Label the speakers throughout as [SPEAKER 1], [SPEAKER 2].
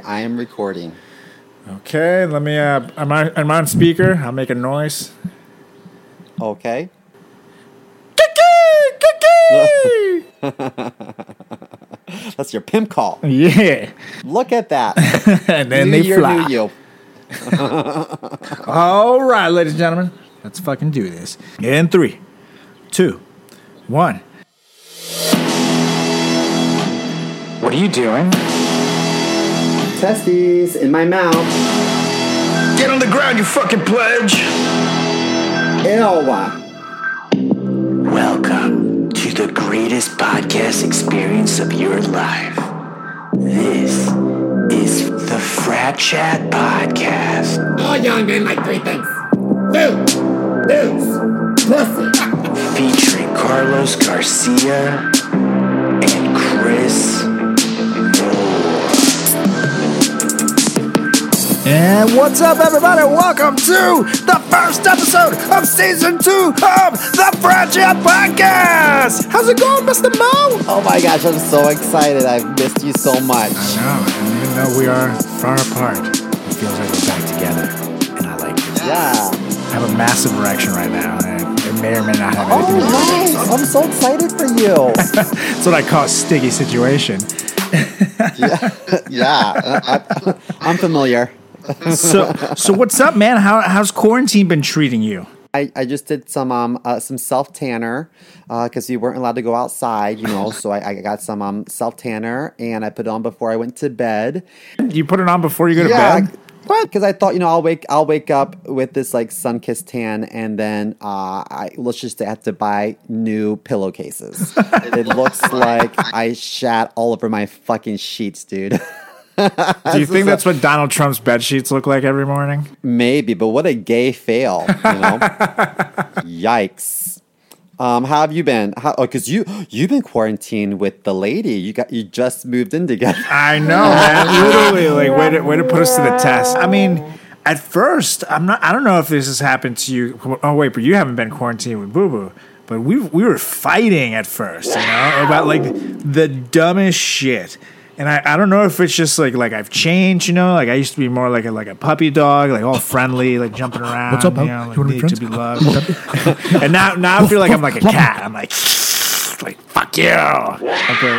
[SPEAKER 1] right, I am recording.
[SPEAKER 2] Okay, let me. Uh, I'm on, I'm on speaker. I'll make a noise.
[SPEAKER 1] Okay. Kiki, Kiki. That's your pimp call.
[SPEAKER 2] Yeah,
[SPEAKER 1] Look at that.
[SPEAKER 2] and then
[SPEAKER 1] new
[SPEAKER 2] they
[SPEAKER 1] year,
[SPEAKER 2] fly.
[SPEAKER 1] new you.
[SPEAKER 2] All right, ladies and gentlemen, let's fucking do this. In three, two, one.
[SPEAKER 3] What are you doing?
[SPEAKER 1] Testes in my mouth.
[SPEAKER 3] Get on the ground, you fucking pledge!
[SPEAKER 1] Ew.
[SPEAKER 4] Welcome to the greatest podcast experience of your life. This is the Frat Chat Podcast,
[SPEAKER 5] All young men like three things. Food, booze, pussy.
[SPEAKER 4] featuring Carlos Garcia and Chris
[SPEAKER 2] And what's up, everybody? Welcome to the first episode of season two of the Chat Podcast. How's it going, Mr. Mo?
[SPEAKER 1] Oh my gosh, I'm so excited. I've missed you so much.
[SPEAKER 2] No, and even though we are far apart, it feels like we're back together, and I like it.
[SPEAKER 1] Yeah.
[SPEAKER 2] I have a massive erection right now, and it may or may not have
[SPEAKER 1] Oh,
[SPEAKER 2] anything to do with it.
[SPEAKER 1] I'm so excited for you.
[SPEAKER 2] That's what I call a sticky situation.
[SPEAKER 1] yeah. Uh, I, I'm familiar.
[SPEAKER 2] So, so what's up, man? How, how's quarantine been treating you?
[SPEAKER 1] I, I just did some um uh, some self tanner because we weren't allowed to go outside, you know. so I, I got some um self tanner and I put it on before I went to bed.
[SPEAKER 2] You put it on before you go to bed?
[SPEAKER 1] what? Because I thought you know I'll wake I'll wake up with this like sun kissed tan and then uh I let's just have to buy new pillowcases. it looks like I shat all over my fucking sheets, dude.
[SPEAKER 2] Do you think that's what Donald Trump's bed sheets look like every morning?
[SPEAKER 1] Maybe, but what a gay fail, you know? Yikes. Um, how have you been? How, oh, because you you've been quarantined with the lady. You got you just moved in together.
[SPEAKER 2] I know, man. Literally, like way to way to put us to the test. I mean, at first, I'm not. I don't know if this has happened to you. Oh wait, but you haven't been quarantined with Boo Boo. But we we were fighting at first, you know, about like the dumbest shit. And I, I don't know if it's just like like I've changed, you know. Like I used to be more like a like a puppy dog, like all friendly, like jumping around.
[SPEAKER 6] What's up,
[SPEAKER 2] you
[SPEAKER 6] bro?
[SPEAKER 2] know, like
[SPEAKER 6] You wanna be
[SPEAKER 2] need to
[SPEAKER 6] friends?
[SPEAKER 2] be loved. and now now I feel like I'm like a cat. I'm like like fuck you. Okay.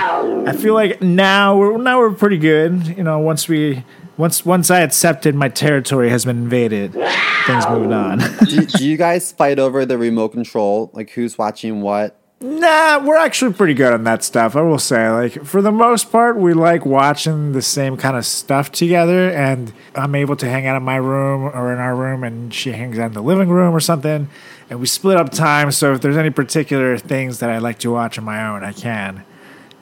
[SPEAKER 2] I feel like now we're now we're pretty good. You know, once we once once I accepted my territory has been invaded, things moved on.
[SPEAKER 1] do, do you guys fight over the remote control? Like who's watching what?
[SPEAKER 2] Nah, we're actually pretty good on that stuff. I will say, like for the most part, we like watching the same kind of stuff together, and I'm able to hang out in my room or in our room, and she hangs out in the living room or something. And we split up time, so if there's any particular things that I like to watch on my own, I can,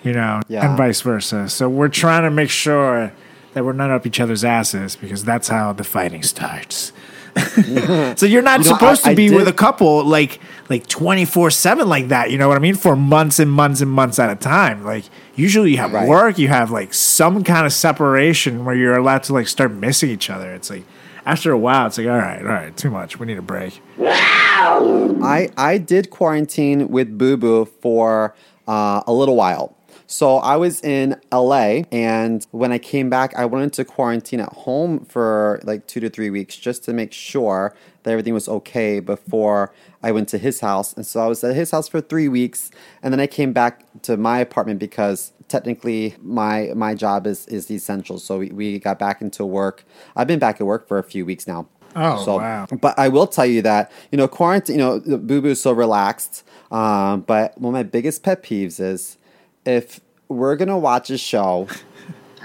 [SPEAKER 2] you know,
[SPEAKER 1] Yeah.
[SPEAKER 2] and vice versa. So we're trying to make sure that we're not up each other's asses because that's how the fighting starts. so you're not
[SPEAKER 1] You know,
[SPEAKER 2] supposed
[SPEAKER 1] I-
[SPEAKER 2] to be with a couple like like 24/7 like that, you know what I mean? For months and months and months at a time. Like usually you have
[SPEAKER 1] Right.
[SPEAKER 2] work, you have like some kind of separation where you're allowed to like start missing each other. It's like after a while it's like all right, all right, too much. We need a break.
[SPEAKER 1] I I did quarantine with Boo Boo for uh, a little while. So I was in LA, and when I came back, I wanted to quarantine at home for like two to three weeks just to make sure that everything was okay before I went to his house. And so I was at his house for three weeks, and then I came back to my apartment because technically my my job is is essential. So we, we got back into work. I've been back at work for a few weeks now.
[SPEAKER 2] Oh,
[SPEAKER 1] So-
[SPEAKER 2] wow.
[SPEAKER 1] But I will tell you that you know quarantine. You know, Boo Boo's so relaxed. Um, but one of my biggest pet peeves is if we're gonna watch a show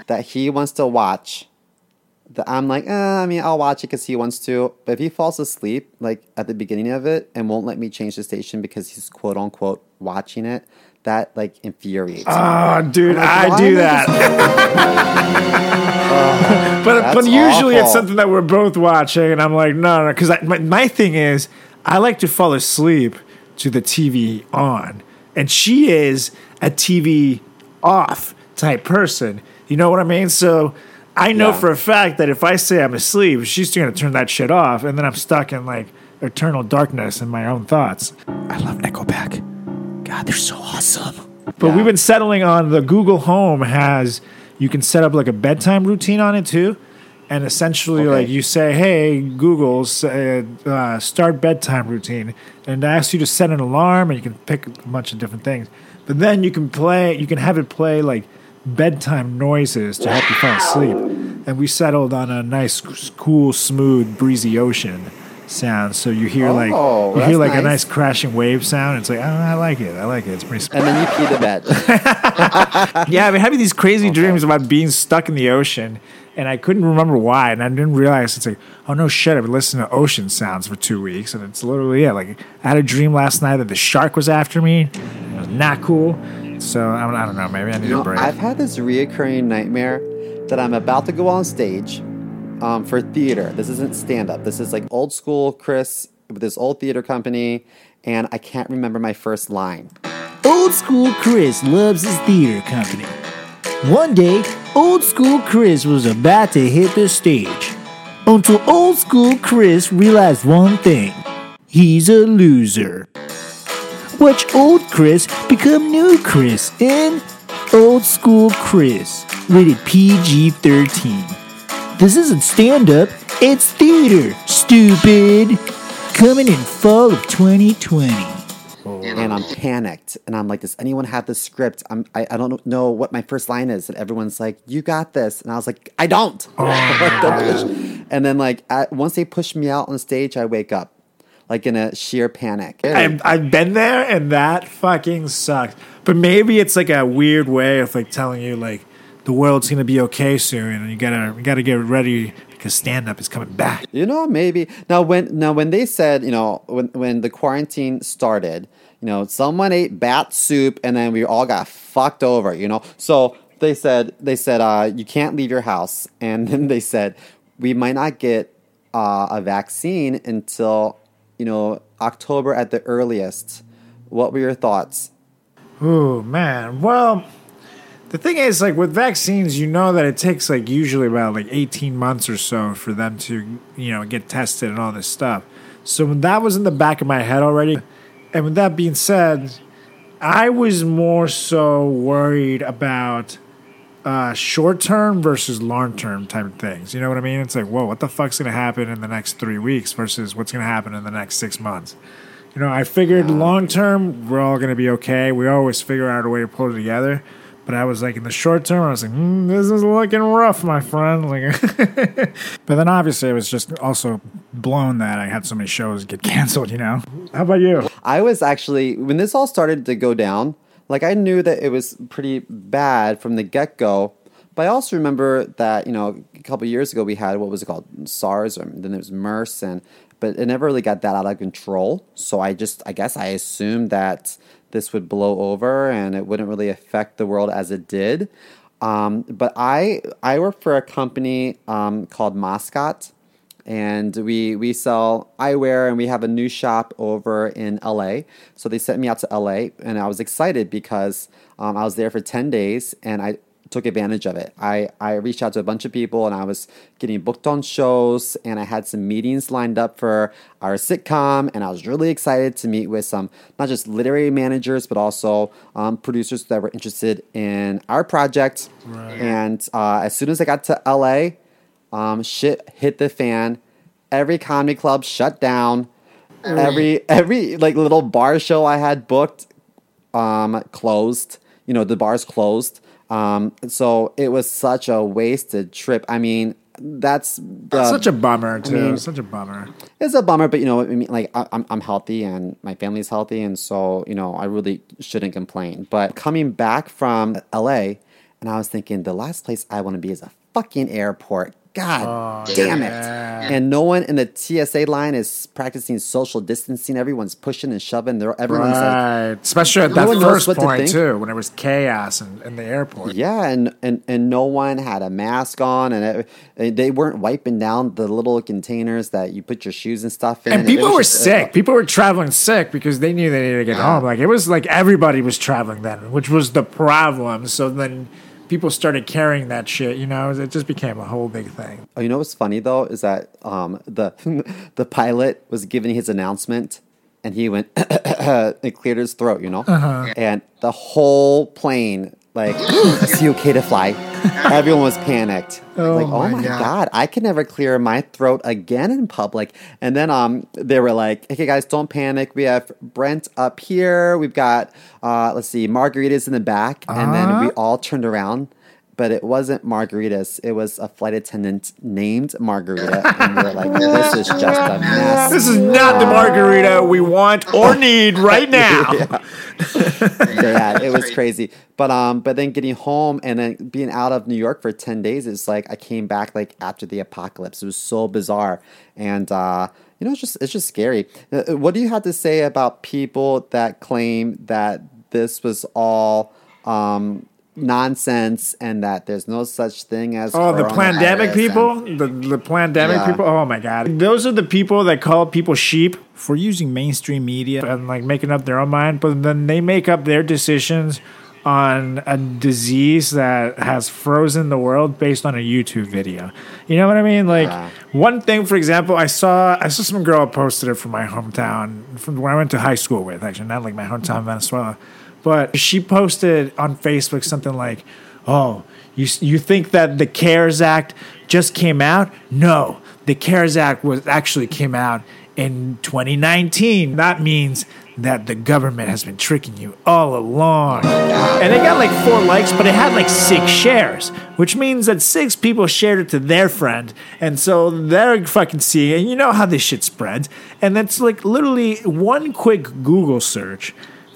[SPEAKER 1] that he wants to watch. That I'm like, eh, I mean, I'll watch it because he wants to. But if he falls asleep, like at the beginning of it, and won't let me change the station because he's quote unquote watching it, that like infuriates me.
[SPEAKER 2] Oh, dude,
[SPEAKER 1] like,
[SPEAKER 2] I do that. but but usually it's something that we're both watching, and I'm like, no, no, because my, my thing is, I like to fall asleep to the TV on, and she is a TV off type person. You know what I mean? So I know
[SPEAKER 1] Yeah.
[SPEAKER 2] for a fact that if I say I'm asleep, she's going to turn that shit off, and then I'm stuck in like eternal darkness in my own thoughts.
[SPEAKER 6] I love Nickelback. God, they're so awesome.
[SPEAKER 2] But
[SPEAKER 1] Yeah.
[SPEAKER 2] we've been settling on the Google Home has you can set up like a bedtime routine on it too. And essentially,
[SPEAKER 1] Okay.
[SPEAKER 2] like you say, "Hey, Google, s- uh, uh, start bedtime routine," and it asks you to set an alarm, and you can pick a bunch of different things. But then you can play, you can have it play like bedtime noises to help you fall asleep. And we settled on a nice, cool, smooth, breezy ocean sound. So you hear like
[SPEAKER 1] Oh,
[SPEAKER 2] you hear like a
[SPEAKER 1] nice.
[SPEAKER 2] nice crashing wave sound. It's like, oh, I like it. I like it. It's pretty. Sp-
[SPEAKER 1] And then you pee the bed.
[SPEAKER 2] yeah, I've been having these crazy dreams about being stuck in the ocean, and I couldn't remember why, and I didn't realize it's like, oh no shit, I've been listening to ocean sounds for two weeks, and it's literally yeah, like I had a dream last night that the shark was after me. It was not cool. So I don't, I don't know. Maybe I need
[SPEAKER 1] You
[SPEAKER 2] a break.
[SPEAKER 1] I've had this reoccurring nightmare that I'm about to go on stage um, for theater. This isn't stand up. This is like old school Chris with this old theater company, and I can't remember my first line.
[SPEAKER 6] Old School Chris loves his theater company. One day, Old School Chris was about to hit the stage. Until Old School Chris realized one thing he's a loser. Watch Old Chris become New Chris in Old School Chris, rated PG 13. This isn't stand up, it's theater, stupid. Coming in fall of 2020.
[SPEAKER 1] And I'm panicked, and I'm like, "Does anyone have the script?" I'm, I, I don't know what my first line is, and everyone's like, "You got this," and I was like, "I don't." Oh, and then like at, once they push me out on stage, I wake up, like in a sheer panic.
[SPEAKER 2] I've, I've been there and that fucking sucks. But maybe it's like a weird way of like telling you like the world's gonna be okay soon and you gotta you gotta get ready because stand up is coming back.
[SPEAKER 1] You know, maybe now when now when they said, you know, when when the quarantine started, you know, someone ate bat soup and then we all got fucked over, you know. So they said they said uh, you can't leave your house, and then they said we might not get uh, a vaccine until you know October at the earliest. What were your thoughts?
[SPEAKER 2] Oh man. Well, the thing is, like with vaccines, you know that it takes like usually about like eighteen months or so for them to you know get tested and all this stuff. So that was in the back of my head already. And with that being said, I was more so worried about uh, short term versus long term type of things. You know what I mean? It's like, whoa, what the fuck's gonna happen in the next three weeks versus what's gonna happen in the next six months? You know, I figured long term we're all gonna be okay. We always figure out a way to pull it together. But I was like, in the short term, I was like, mm, this is looking rough, my friend. Like, but then obviously it was just also blown that I had so many shows get canceled. You know? How about you?
[SPEAKER 1] I was actually when this all started to go down, like I knew that it was pretty bad from the get go. But I also remember that you know a couple years ago we had what was it called SARS, or then it was MERS, and but it never really got that out of control. So I just I guess I assumed that this would blow over and it wouldn't really affect the world as it did. Um, but I I work for a company um, called Moscot and we we sell eyewear and we have a new shop over in LA. So they sent me out to LA and I was excited because um, I was there for 10 days and I took advantage of it. I, I reached out to a bunch of people and I was getting booked on shows and I had some meetings lined up for our sitcom and I was really excited to meet with some not just literary managers but also um, producers that were interested in our project. And uh, as soon as I got to LA, um, shit hit the fan. Every comedy club shut down. Every every like little bar show I had booked um, closed. You know the bars closed. Um, so it was such a wasted trip. I mean, that's the,
[SPEAKER 2] Such a bummer, too.
[SPEAKER 1] mean-
[SPEAKER 2] Such a bummer.
[SPEAKER 1] it's a bummer, but you know, I mean, like I, I'm I'm healthy and my family's healthy, and so you know, I really shouldn't complain. But coming back from LA, and I was thinking, the last place I want to be is a fucking airport. God damn it! And no one in the TSA line is practicing social distancing. Everyone's pushing and shoving. They're everyone's like,
[SPEAKER 2] Right. Especially at that
[SPEAKER 1] knows
[SPEAKER 2] first
[SPEAKER 1] what to
[SPEAKER 2] point, too, when it was chaos in, in the airport.
[SPEAKER 1] Yeah, and, and and no one had a mask on, and, it, they weren't wiping down the little containers that you put your shoes and stuff in.
[SPEAKER 2] And
[SPEAKER 1] It
[SPEAKER 2] people were
[SPEAKER 1] just, uh,
[SPEAKER 2] sick. People were traveling sick because they knew they needed to get home. Like it was like everybody was traveling then, which was the problem. So then people started carrying that shit. You know, it just became a whole big thing.
[SPEAKER 1] Oh, you know what's funny though is that um, the the pilot was giving his announcement, and he went and cleared his throat, you know,
[SPEAKER 2] Uh-huh.
[SPEAKER 1] and the whole plane like, is he okay to fly? everyone was panicked.
[SPEAKER 2] Oh
[SPEAKER 1] like,
[SPEAKER 2] my
[SPEAKER 1] oh my
[SPEAKER 2] God.
[SPEAKER 1] god. I can never clear my throat again in public. And then um, they were like, "Okay, guys, don't panic. We have Brent up here. We've got uh, let's see, margaritas in the back." And then we
[SPEAKER 2] Uh-huh.
[SPEAKER 1] all turned around. But it wasn't margaritas. It was a flight attendant named Margarita, and we were like, "This is just a mess."
[SPEAKER 2] This is not the margarita we want or need right now.
[SPEAKER 1] yeah, it was crazy. But um, but then getting home and then being out of New York for ten days is like I came back like after the apocalypse. It was so bizarre, and uh, you know, it's just it's just scary. Uh, What do you have to say about people that claim that this was all um nonsense and that there's no such thing as
[SPEAKER 2] Oh, the pandemic
[SPEAKER 1] and-
[SPEAKER 2] people, the the pandemic
[SPEAKER 1] Yeah.
[SPEAKER 2] people. Oh my god, those are the people that call people sheep for using mainstream media and like making up their own mind, but then they make up their decisions on a disease that has frozen the world based on a YouTube video. You know what I mean? Like
[SPEAKER 1] Yeah.
[SPEAKER 2] one thing, for example, I saw I saw some girl posted it from my hometown, from where I went to high school with, actually, not like my hometown, Venezuela. But she posted on Facebook something like, "Oh, you you think that the CARES Act just came out? No, the CARES Act was actually came out in 2019. That means that the government has been tricking you all along." And it got like four likes, but it had like six shares, which means that six people shared it to their friend, and so they're fucking seeing. And you know how this shit spreads, and that's like literally one quick Google search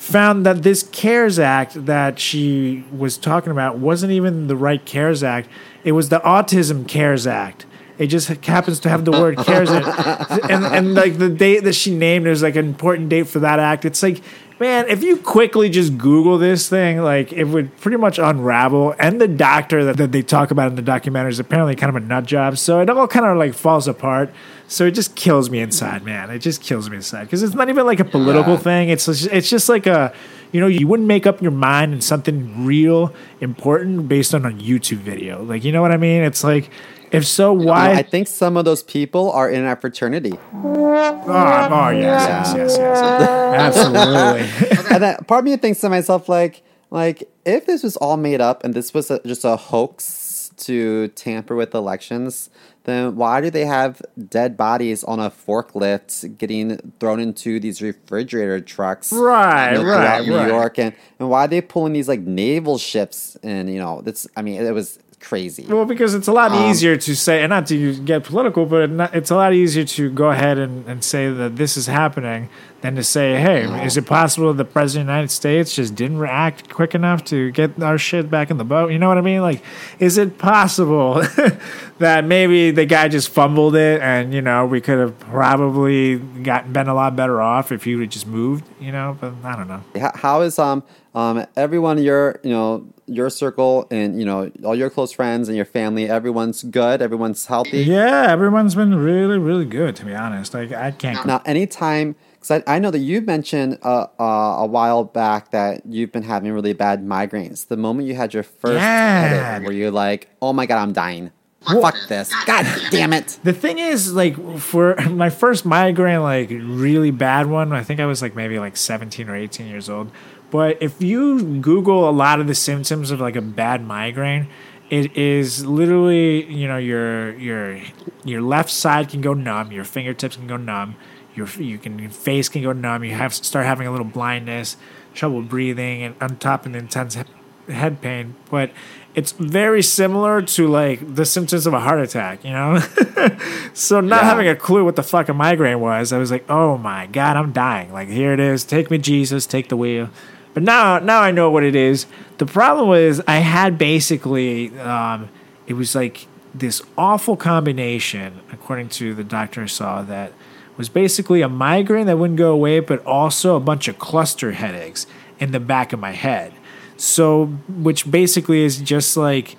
[SPEAKER 2] found that this CARES Act that she was talking about wasn't even the right CARES Act. It was the Autism CARES Act. It just happens to have the word CARES in it. And, and like the date that she named is like an important date for that act. It's like, man, if you quickly just Google this thing, like it would pretty much unravel. And the doctor that, that they talk about in the documentary is apparently kind of a nut job. So it all kind of like falls apart. So it just kills me inside, man. It just kills me inside because it's not even like a political thing. It's just, it's just like a, you know, you wouldn't make up your mind in something real important based on a YouTube video. Like, you know what I mean? It's like, if so, why?
[SPEAKER 1] I think some of those people are in our fraternity.
[SPEAKER 2] oh, oh, yes, yes, yes, yes, absolutely.
[SPEAKER 1] and then part of me thinks to myself like like if this was all made up and this was a, just a hoax to tamper with elections then why do they have dead bodies on a forklift getting thrown into these refrigerator trucks
[SPEAKER 2] Right,
[SPEAKER 1] throughout
[SPEAKER 2] right,
[SPEAKER 1] new
[SPEAKER 2] right.
[SPEAKER 1] york and, and why are they pulling these like naval ships and you know that's i mean it was crazy
[SPEAKER 2] Well, because it's a lot easier to say, and not to get political, but it's a lot easier to go ahead and, and say that this is happening than to say, hey, is it possible the president of the United States just didn't react quick enough to get our shit back in the boat? You know what I mean? Like, is it possible that maybe the guy just fumbled it and, you know, we could have probably gotten been a lot better off if he would have just moved, you know? But I don't know.
[SPEAKER 1] How- is um um everyone your you know your circle and you know all your close friends and your family everyone's good everyone's healthy
[SPEAKER 2] Yeah, everyone's been really, really good, to be honest. Like, I can't.
[SPEAKER 1] now anytime because I, I know that you mentioned uh, uh, a while back that you've been having really bad migraines the moment you had your first
[SPEAKER 2] Yeah.
[SPEAKER 1] headache where you're like oh my god i'm dying fuck this god damn it
[SPEAKER 2] The thing is, like, for my first migraine, like, really bad one, I think I was like maybe like 17 or 18 years old. But if you Google a lot of the symptoms of like a bad migraine, it is literally, you know, your your your left side can go numb, your fingertips can go numb, your you can your face can go numb. You have start having a little blindness, trouble breathing, and on top of the intense he- head pain. But it's very similar to like the symptoms of a heart attack, you know. so not
[SPEAKER 1] Yeah.
[SPEAKER 2] having a clue what the fuck a migraine was, I was like, oh my god, I'm dying. Like here it is. Take me, Jesus. Take the wheel. But now, now I know what it is. The problem was I had basically, um, it was like this awful combination, according to the doctor I saw, that was basically a migraine that wouldn't go away, but also a bunch of cluster headaches in the back of my head. So, which basically is just like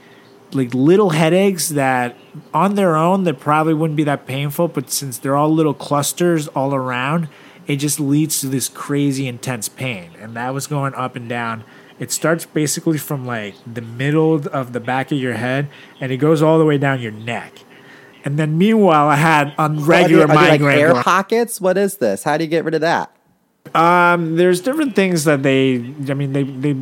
[SPEAKER 2] like little headaches that on their own that probably wouldn't be that painful, but since they're all little clusters all around, it just leads to this crazy intense pain. And that was going up and down. It starts basically from like the middle of the back of your head and it goes all the way down your neck. And then meanwhile, I had on regular
[SPEAKER 1] are they, are they like
[SPEAKER 2] migraine.
[SPEAKER 1] air
[SPEAKER 2] going-
[SPEAKER 1] pockets what is this how do you get rid of that
[SPEAKER 2] Um, there's different things that they. I mean, they they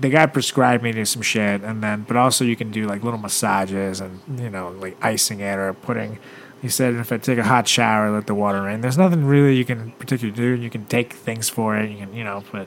[SPEAKER 2] the guy prescribed me to some shit, and then but also you can do like little massages and you know like icing it or putting. He said if I take a hot shower, let the water rain. There's nothing really you can particularly do. You can take things for it. You can you know, but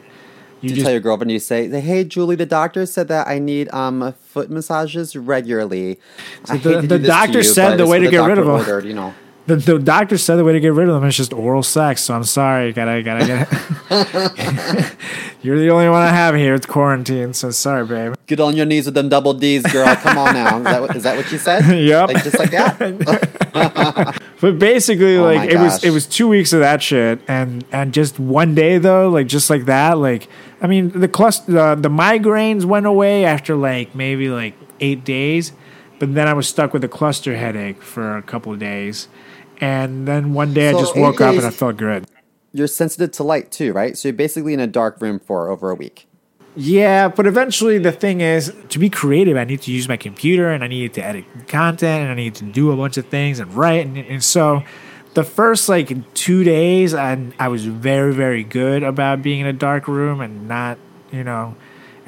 [SPEAKER 2] you
[SPEAKER 1] You
[SPEAKER 2] just
[SPEAKER 1] tell your girlfriend, you say, "Hey, Julie, the doctor said that I need um foot massages regularly." I
[SPEAKER 2] the- the
[SPEAKER 1] do this to
[SPEAKER 2] doctor
[SPEAKER 1] you,
[SPEAKER 2] said the way to get rid
[SPEAKER 1] of
[SPEAKER 2] of 'em.
[SPEAKER 1] ordered, you know.
[SPEAKER 2] The, the doctor said the way to get rid of them is just oral sex. So I'm sorry, gotta gotta get. You're the only one I have here. It's quarantine, so sorry, babe.
[SPEAKER 1] Get on your knees with them double D's, girl. Come on now. Is that that what you said?
[SPEAKER 2] Yep.
[SPEAKER 1] Like, just like that.
[SPEAKER 2] But basically,
[SPEAKER 1] Oh
[SPEAKER 2] like it was it was two weeks of that shit, and and just one day though, like just like that, like I mean the cluster the, the migraines went away after like maybe like eight days, but then I was stuck with a cluster headache for a couple of days, and then one day
[SPEAKER 1] So
[SPEAKER 2] I just woke up and I felt good.
[SPEAKER 1] You're sensitive to light too, right? So you're basically in a dark room for over a week.
[SPEAKER 2] Yeah, but eventually the thing is to be creative, I need to use my computer and I need to edit content and I need to do a bunch of things and write and, and so the first like two days I I was very very good about being in a dark room and not you know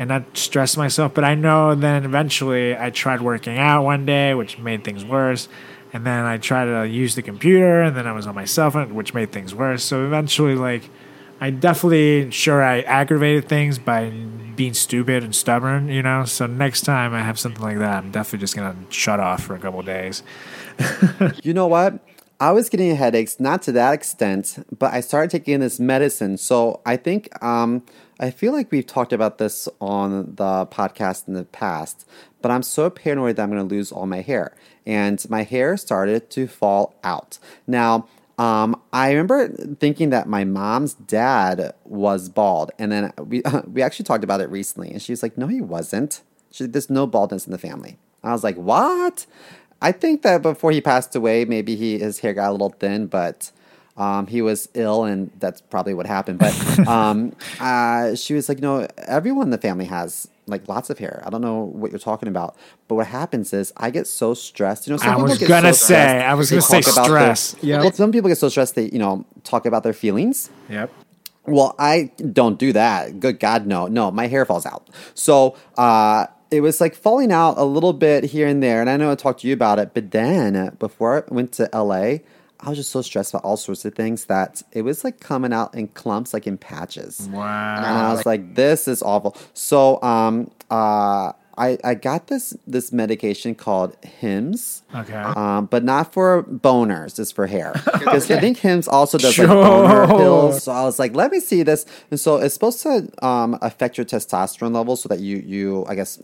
[SPEAKER 2] and not stress myself. But I know then eventually I tried working out one day, which made things worse. And then I tried to use the computer, and then I was on my cell phone, which made things worse. So eventually, like, I definitely sure I aggravated things by being stupid and stubborn, you know. So next time I have something like that, I'm definitely just gonna shut off for a couple days.
[SPEAKER 1] You know what? I was getting headaches, not to that extent, but I started taking this medicine. So I think um, I feel like we've talked about this on the podcast in the past, but I'm so paranoid that I'm going to lose all my hair, and my hair started to fall out. Now, um, I remember thinking that my mom's dad was bald, and then we we actually talked about it recently, and she was like, "No, he wasn't. She, there's no baldness in the family." I was like, "What?" I think that before he passed away, maybe he his hair got a little thin, but um, he was ill, and that's probably what happened. But um, uh, she was like, "No, everyone in the family has like lots of hair. I don't know what you're talking about, but what happens is I get so stressed. You know, some
[SPEAKER 2] I was
[SPEAKER 1] get
[SPEAKER 2] gonna
[SPEAKER 1] so
[SPEAKER 2] say,
[SPEAKER 1] stressed,
[SPEAKER 2] I was gonna say
[SPEAKER 1] talk about their-
[SPEAKER 2] stress. Yep.
[SPEAKER 1] Well, some people get so stressed they you know talk about their feelings.
[SPEAKER 2] Yep.
[SPEAKER 1] Well, I don't do that. Good God, no, no, my hair falls out. So uh, it was like falling out a little bit here and there. And I know I talked to you about it, but then before I went to LA, I was just so stressed about all sorts of things that it was like coming out in clumps, like in patches.
[SPEAKER 2] Wow.
[SPEAKER 1] And I was like, this is awful. So um, uh, I, I got this this medication called Hims.
[SPEAKER 2] Okay.
[SPEAKER 1] Um, but not for boners, it's for hair. Because I think Hims also does like boner pills. So I was like, let me see this. And so it's supposed to um, affect your testosterone levels so that you, you I guess,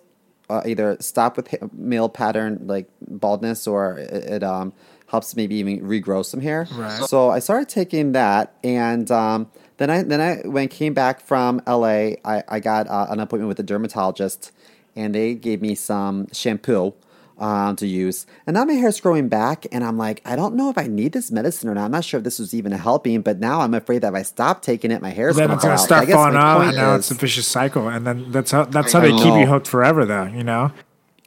[SPEAKER 1] uh, either stop with male pattern like baldness or it, it um, helps maybe even regrow some hair.
[SPEAKER 2] Right.
[SPEAKER 1] So I started taking that, and um, then I then I when I came back from LA, I, I got uh, an appointment with a dermatologist, and they gave me some shampoo um, to use. And now my hair's growing back, and I'm like, I don't know if I need this medicine or not. I'm not sure if this was even helping, but now I'm afraid that if I stop taking it, my hair's
[SPEAKER 2] then it's gonna start falling off, and now it's a vicious cycle. And then that's how that's how
[SPEAKER 1] I
[SPEAKER 2] they keep you hooked forever, though. You know.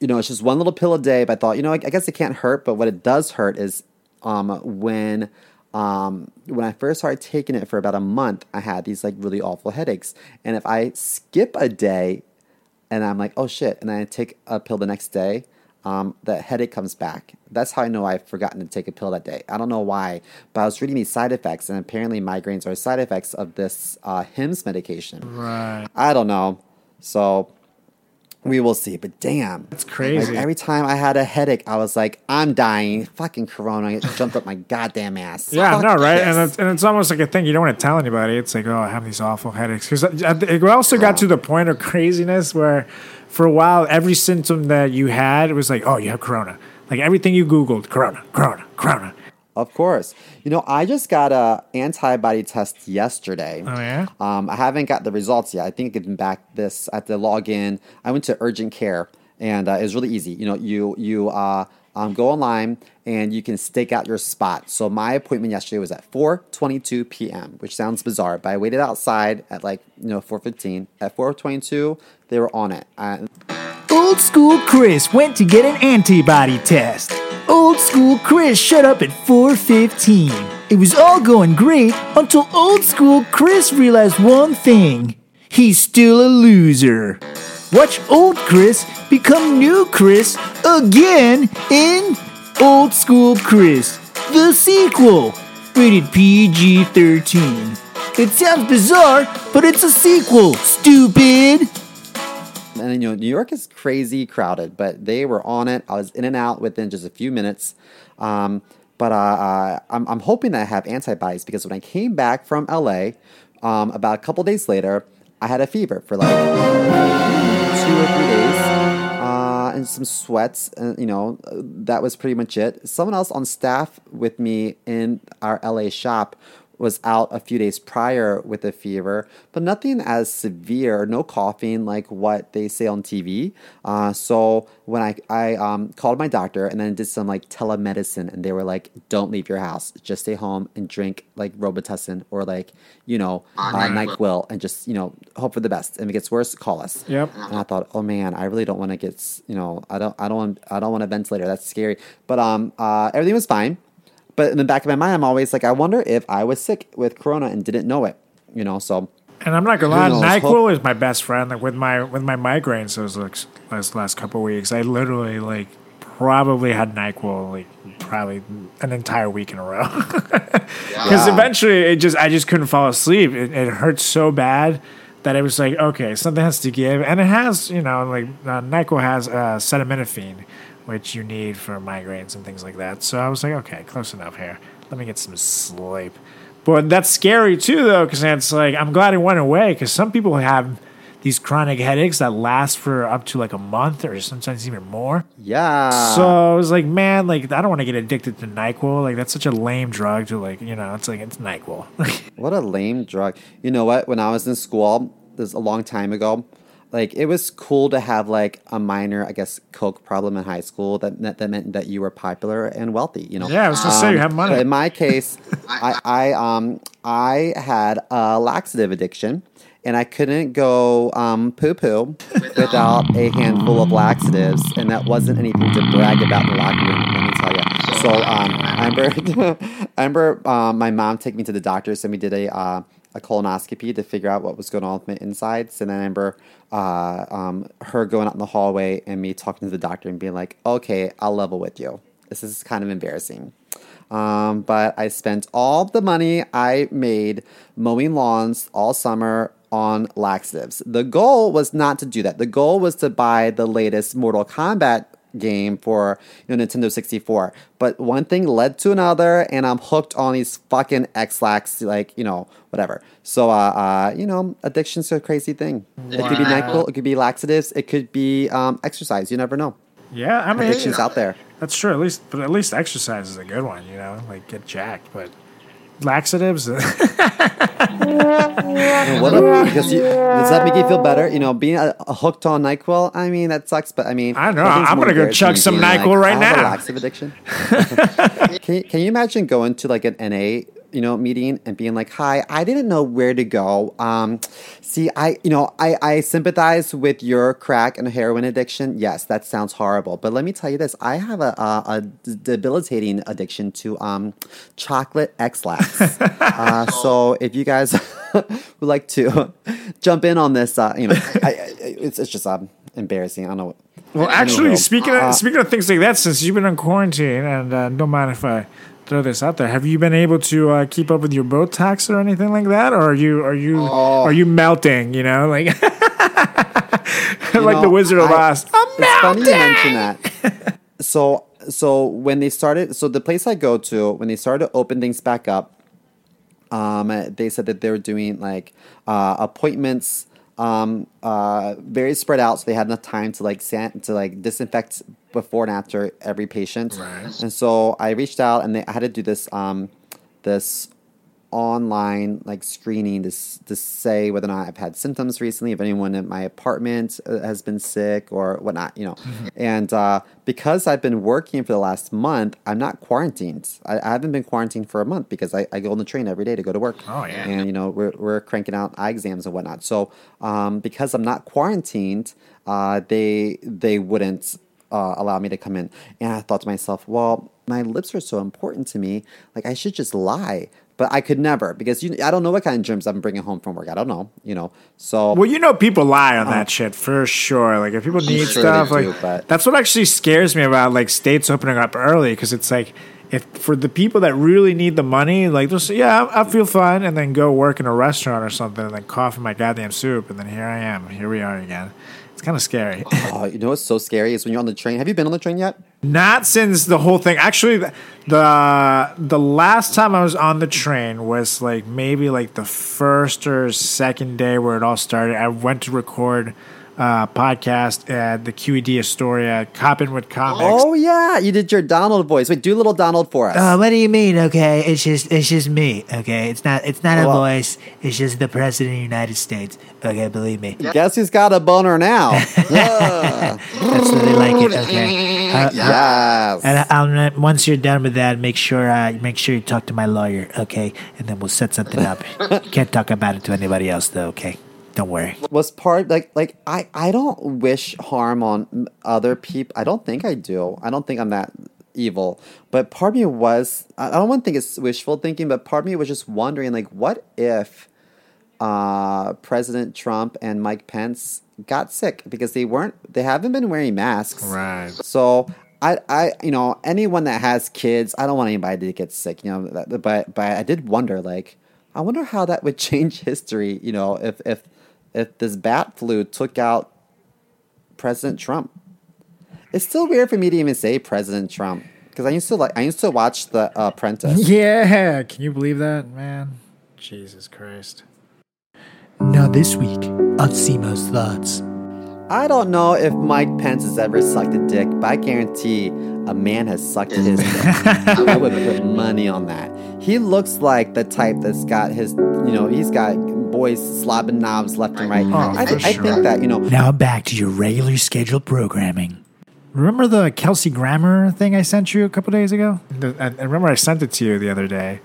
[SPEAKER 1] You know, it's just one little pill a day. But I thought, you know, I, I guess it can't hurt. But what it does hurt is um, when um, when I first started taking it for about a month, I had these like really awful headaches. And if I skip a day, and I'm like, oh shit, and I take a pill the next day, um, the headache comes back. That's how I know I've forgotten to take a pill that day. I don't know why, but I was reading these side effects, and apparently migraines are side effects of this uh, Hims medication.
[SPEAKER 2] Right.
[SPEAKER 1] I don't know. So we will see. But damn.
[SPEAKER 2] That's crazy.
[SPEAKER 1] Like, every time I had a headache, I was like, I'm dying. Fucking corona it jumped up my goddamn ass.
[SPEAKER 2] Yeah,
[SPEAKER 1] Fuck
[SPEAKER 2] no, right?
[SPEAKER 1] this.
[SPEAKER 2] And it's, and it's almost like a thing you don't want to tell anybody. It's like, oh, I have these awful headaches. Because uh, it also got to the point of craziness where, for a while, every symptom that you had was like, oh, you have corona. Like everything you Googled, corona, corona, corona.
[SPEAKER 1] Of course. You know, I just got a antibody test yesterday.
[SPEAKER 2] Oh, yeah?
[SPEAKER 1] Um, I haven't got the results yet. I think I get them back this at the login. I went to urgent care, and uh, it was really easy. You know, you you uh, um, go online and you can stake out your spot. So my appointment yesterday was at 4:22 p.m., which sounds bizarre, but I waited outside at like you know 4:15. At 4:22, they were on it. Uh,
[SPEAKER 6] Old School Chris went to get an antibody test. Old School Chris shut up at 4:15. It was all going great until Old School Chris realized one thing. He's still a loser. Watch Old Chris become New Chris again in Old School Chris, the sequel, rated PG 13. It sounds bizarre, but it's a sequel, stupid!
[SPEAKER 1] And you know, New York is crazy crowded, but they were on it. I was in and out within just a few minutes. Um, but uh, uh, I'm, I'm hoping that I have antibodies because when I came back from LA, um, about a couple days later, I had a fever for like two or three days. Uh, and some sweats, and you know, that was pretty much it. Someone else on staff with me in our LA shop was out a few days prior with a fever, but nothing as severe, no coughing like what they say on TV. Uh, so when I, I um, called my doctor and then did some like telemedicine, and they were like, don't leave your house, just stay home and drink like Robitussin or like, you know, uh, NyQuil and just, you know, hope for the best. And if it gets worse, call us.
[SPEAKER 2] Yep.
[SPEAKER 1] And I thought, oh man, I really don't want to get, you know, I don't, I don't, want, I don't want a ventilator. That's scary. But um, uh, everything was fine. But in the back of my mind, I'm always like, I wonder if I was sick with corona and didn't know it. You know, so
[SPEAKER 2] And I'm not gonna lie,
[SPEAKER 1] knows?
[SPEAKER 2] Nyquil
[SPEAKER 1] Hope-
[SPEAKER 2] is my best friend. Like with my with my migraines, those like last last couple of weeks, I literally like probably had Nyquil like probably an entire week in a row. Because eventually, it just I just couldn't fall asleep. It, it hurt so bad that it was like, okay, something has to give, and it has, you know, like uh, Nyquil has uh, acetaminophen, which you need for migraines and things like that. So I was like, okay, close enough here. Let me get some sleep. But that's scary too, though, because it's like I'm glad it went away. Because some people have these chronic headaches that last for up to like a month or sometimes even more.
[SPEAKER 1] yeah.
[SPEAKER 2] So I was like, man, like I don't want to get addicted to Nyquil. Like that's such a lame drug to like, you know, it's like it's Nyquil.
[SPEAKER 1] What a lame drug. You know what? When I was in school, this is a long time ago, like it was cool to have like a minor, I guess, coke problem in high school. That that, that meant that you were popular and wealthy. You know.
[SPEAKER 2] Yeah, I was gonna say, you have money.
[SPEAKER 1] In my case, I, I um I had a laxative addiction. And I couldn't go um, poo poo without a handful of laxatives, and that wasn't anything to brag about in the locker room. Let me tell you. So um, I remember, I remember um, my mom took me to the doctors, and we did a uh, a colonoscopy to figure out what was going on with my insides. And I remember uh, um, her going out in the hallway and me talking to the doctor and being like, "Okay, I'll level with you. This is kind of embarrassing." Um, but I spent all the money I made mowing lawns all summer on laxatives. The goal was not to do that. The goal was to buy the latest Mortal Kombat game for you know, Nintendo 64. But one thing led to another, and I'm hooked on these fucking Ex-Lax, like, you know, whatever. So, uh, uh, you know, addiction's a crazy thing. It could be NyQuil, it could be laxatives, it could be um, exercise. You never know.
[SPEAKER 2] yeah, I mean,
[SPEAKER 1] Addiction's out there.
[SPEAKER 2] that's true. At least, but at least exercise is a good one. You know, like get jacked. But laxatives,
[SPEAKER 1] what a- because you, does that make you feel better? You know, being uh, hooked on Nyquil. I mean, that sucks. But I mean,
[SPEAKER 2] I don't
[SPEAKER 1] know.
[SPEAKER 2] I'm gonna go chug some NyQuil right
[SPEAKER 1] I have a
[SPEAKER 2] now.
[SPEAKER 1] laxative addiction. can you, Can you imagine going to like an NA, you know, meeting and being like, "Hi, I didn't know where to go. Um, see, I, you know, I, I sympathize with your crack and heroin addiction. Yes, that sounds horrible. But let me tell you this: I have a, a, a debilitating addiction to um, chocolate Ex-Lax. uh, so if you guys would like to jump in on this, uh, you know, I, I, it's it's just um, embarrassing. I don't know. What,
[SPEAKER 2] Well, actually, speaking of,
[SPEAKER 1] uh,
[SPEAKER 2] speaking of things like that, since you've been on quarantine, and uh, don't mind if I throw this out there, have you been able to uh, keep up with your Botox or anything like that, or are you are you
[SPEAKER 1] Oh.
[SPEAKER 2] are you melting? You know, like like the Wizard of Oz. I'm
[SPEAKER 1] it's funny you
[SPEAKER 2] melting.
[SPEAKER 1] mention that. so so when they started, so the place I go to when they started to open things back up, um, they said that they were doing like uh, appointments, um, uh, very spread out, so they had enough time to like san- to like disinfect before and after every patient.
[SPEAKER 2] Right.
[SPEAKER 1] And so I reached out and they, I had to do this um, this online like screening to, to say whether or not I've had symptoms recently, if anyone in my apartment uh, has been sick or whatnot, you know. And uh, because I've been working for the last month, I'm not quarantined. I, I haven't been quarantined for a month because I, I go on the train every day to go to work.
[SPEAKER 2] Oh, yeah.
[SPEAKER 1] And, you know, we're, we're cranking out eye exams and whatnot. So um, because I'm not quarantined, uh, they they wouldn't uh, allow me to come in. And I thought to myself, well, my lips are so important to me. Like I should just lie. But I could never because you, I don't know what kind of germs I'm bringing home from work. I don't know, you know. So
[SPEAKER 2] Well, you know, people lie on that shit for sure. Like, if people need
[SPEAKER 1] sure
[SPEAKER 2] stuff, like
[SPEAKER 1] do,
[SPEAKER 2] that's what actually scares me about like states opening up early because it's like if for the people that really need the money, like they'll say, "Yeah, I, I feel fine," and then go work in a restaurant or something, and then cough in my goddamn soup, and then here I am, here we are again. It's kind of scary.
[SPEAKER 1] oh, you know what's so scary is when you're on the train. Have you been on the train yet?
[SPEAKER 2] Not since the whole thing. Actually, the, the the last time I was on the train was like maybe like the first or second day where it all started. I went to record uh, podcast at the QED Astoria, Coppin with Comics.
[SPEAKER 1] Oh yeah, you did your Donald voice. Wait, do a little Donald for us.
[SPEAKER 6] Uh, what do you mean? Okay, it's just it's just me. Okay, it's not it's not a voice. It's just the president of the United States. Okay, believe me.
[SPEAKER 1] Guess who's got a boner now?
[SPEAKER 6] That's what they like it. Okay. Uh,
[SPEAKER 1] yes.
[SPEAKER 6] And I- I'll, once you're done with that, make sure uh, make sure you talk to my lawyer, okay? And then we'll set something up. Can't talk about it to anybody else, though, okay? Don't worry.
[SPEAKER 1] was part like like I I don't wish harm on other people. I don't think I do. I don't think I'm that evil. But part of me was I don't want to think it's wishful thinking, but part of me was just wondering like what if uh, President Trump and Mike Pence got sick because they weren't they haven't been wearing masks.
[SPEAKER 2] Right.
[SPEAKER 1] So I, I, you know, anyone that has kids, I don't want anybody to get sick, you know. But, but I did wonder, like, I wonder how that would change history, you know, if if if this bat flu took out President Trump. It's still weird for me to even say President Trump because I used to like I used to watch The Apprentice.
[SPEAKER 2] Yeah, can you believe that, man? Jesus Christ.
[SPEAKER 6] Now, this week on Simo's Thoughts.
[SPEAKER 1] I don't know if Mike Pence has ever sucked a dick, but I guarantee a man has sucked his dick. I would put money on that. He looks like the type that's got his, you know, he's got boys slobbing knobs left and right. Oh, I,
[SPEAKER 2] for
[SPEAKER 1] I
[SPEAKER 2] sure.
[SPEAKER 1] think that, you know,
[SPEAKER 6] Now, back to your regularly scheduled programming.
[SPEAKER 2] Remember the Kelsey Grammer thing I sent you a couple days ago? The, I, I remember I sent it to you the other day,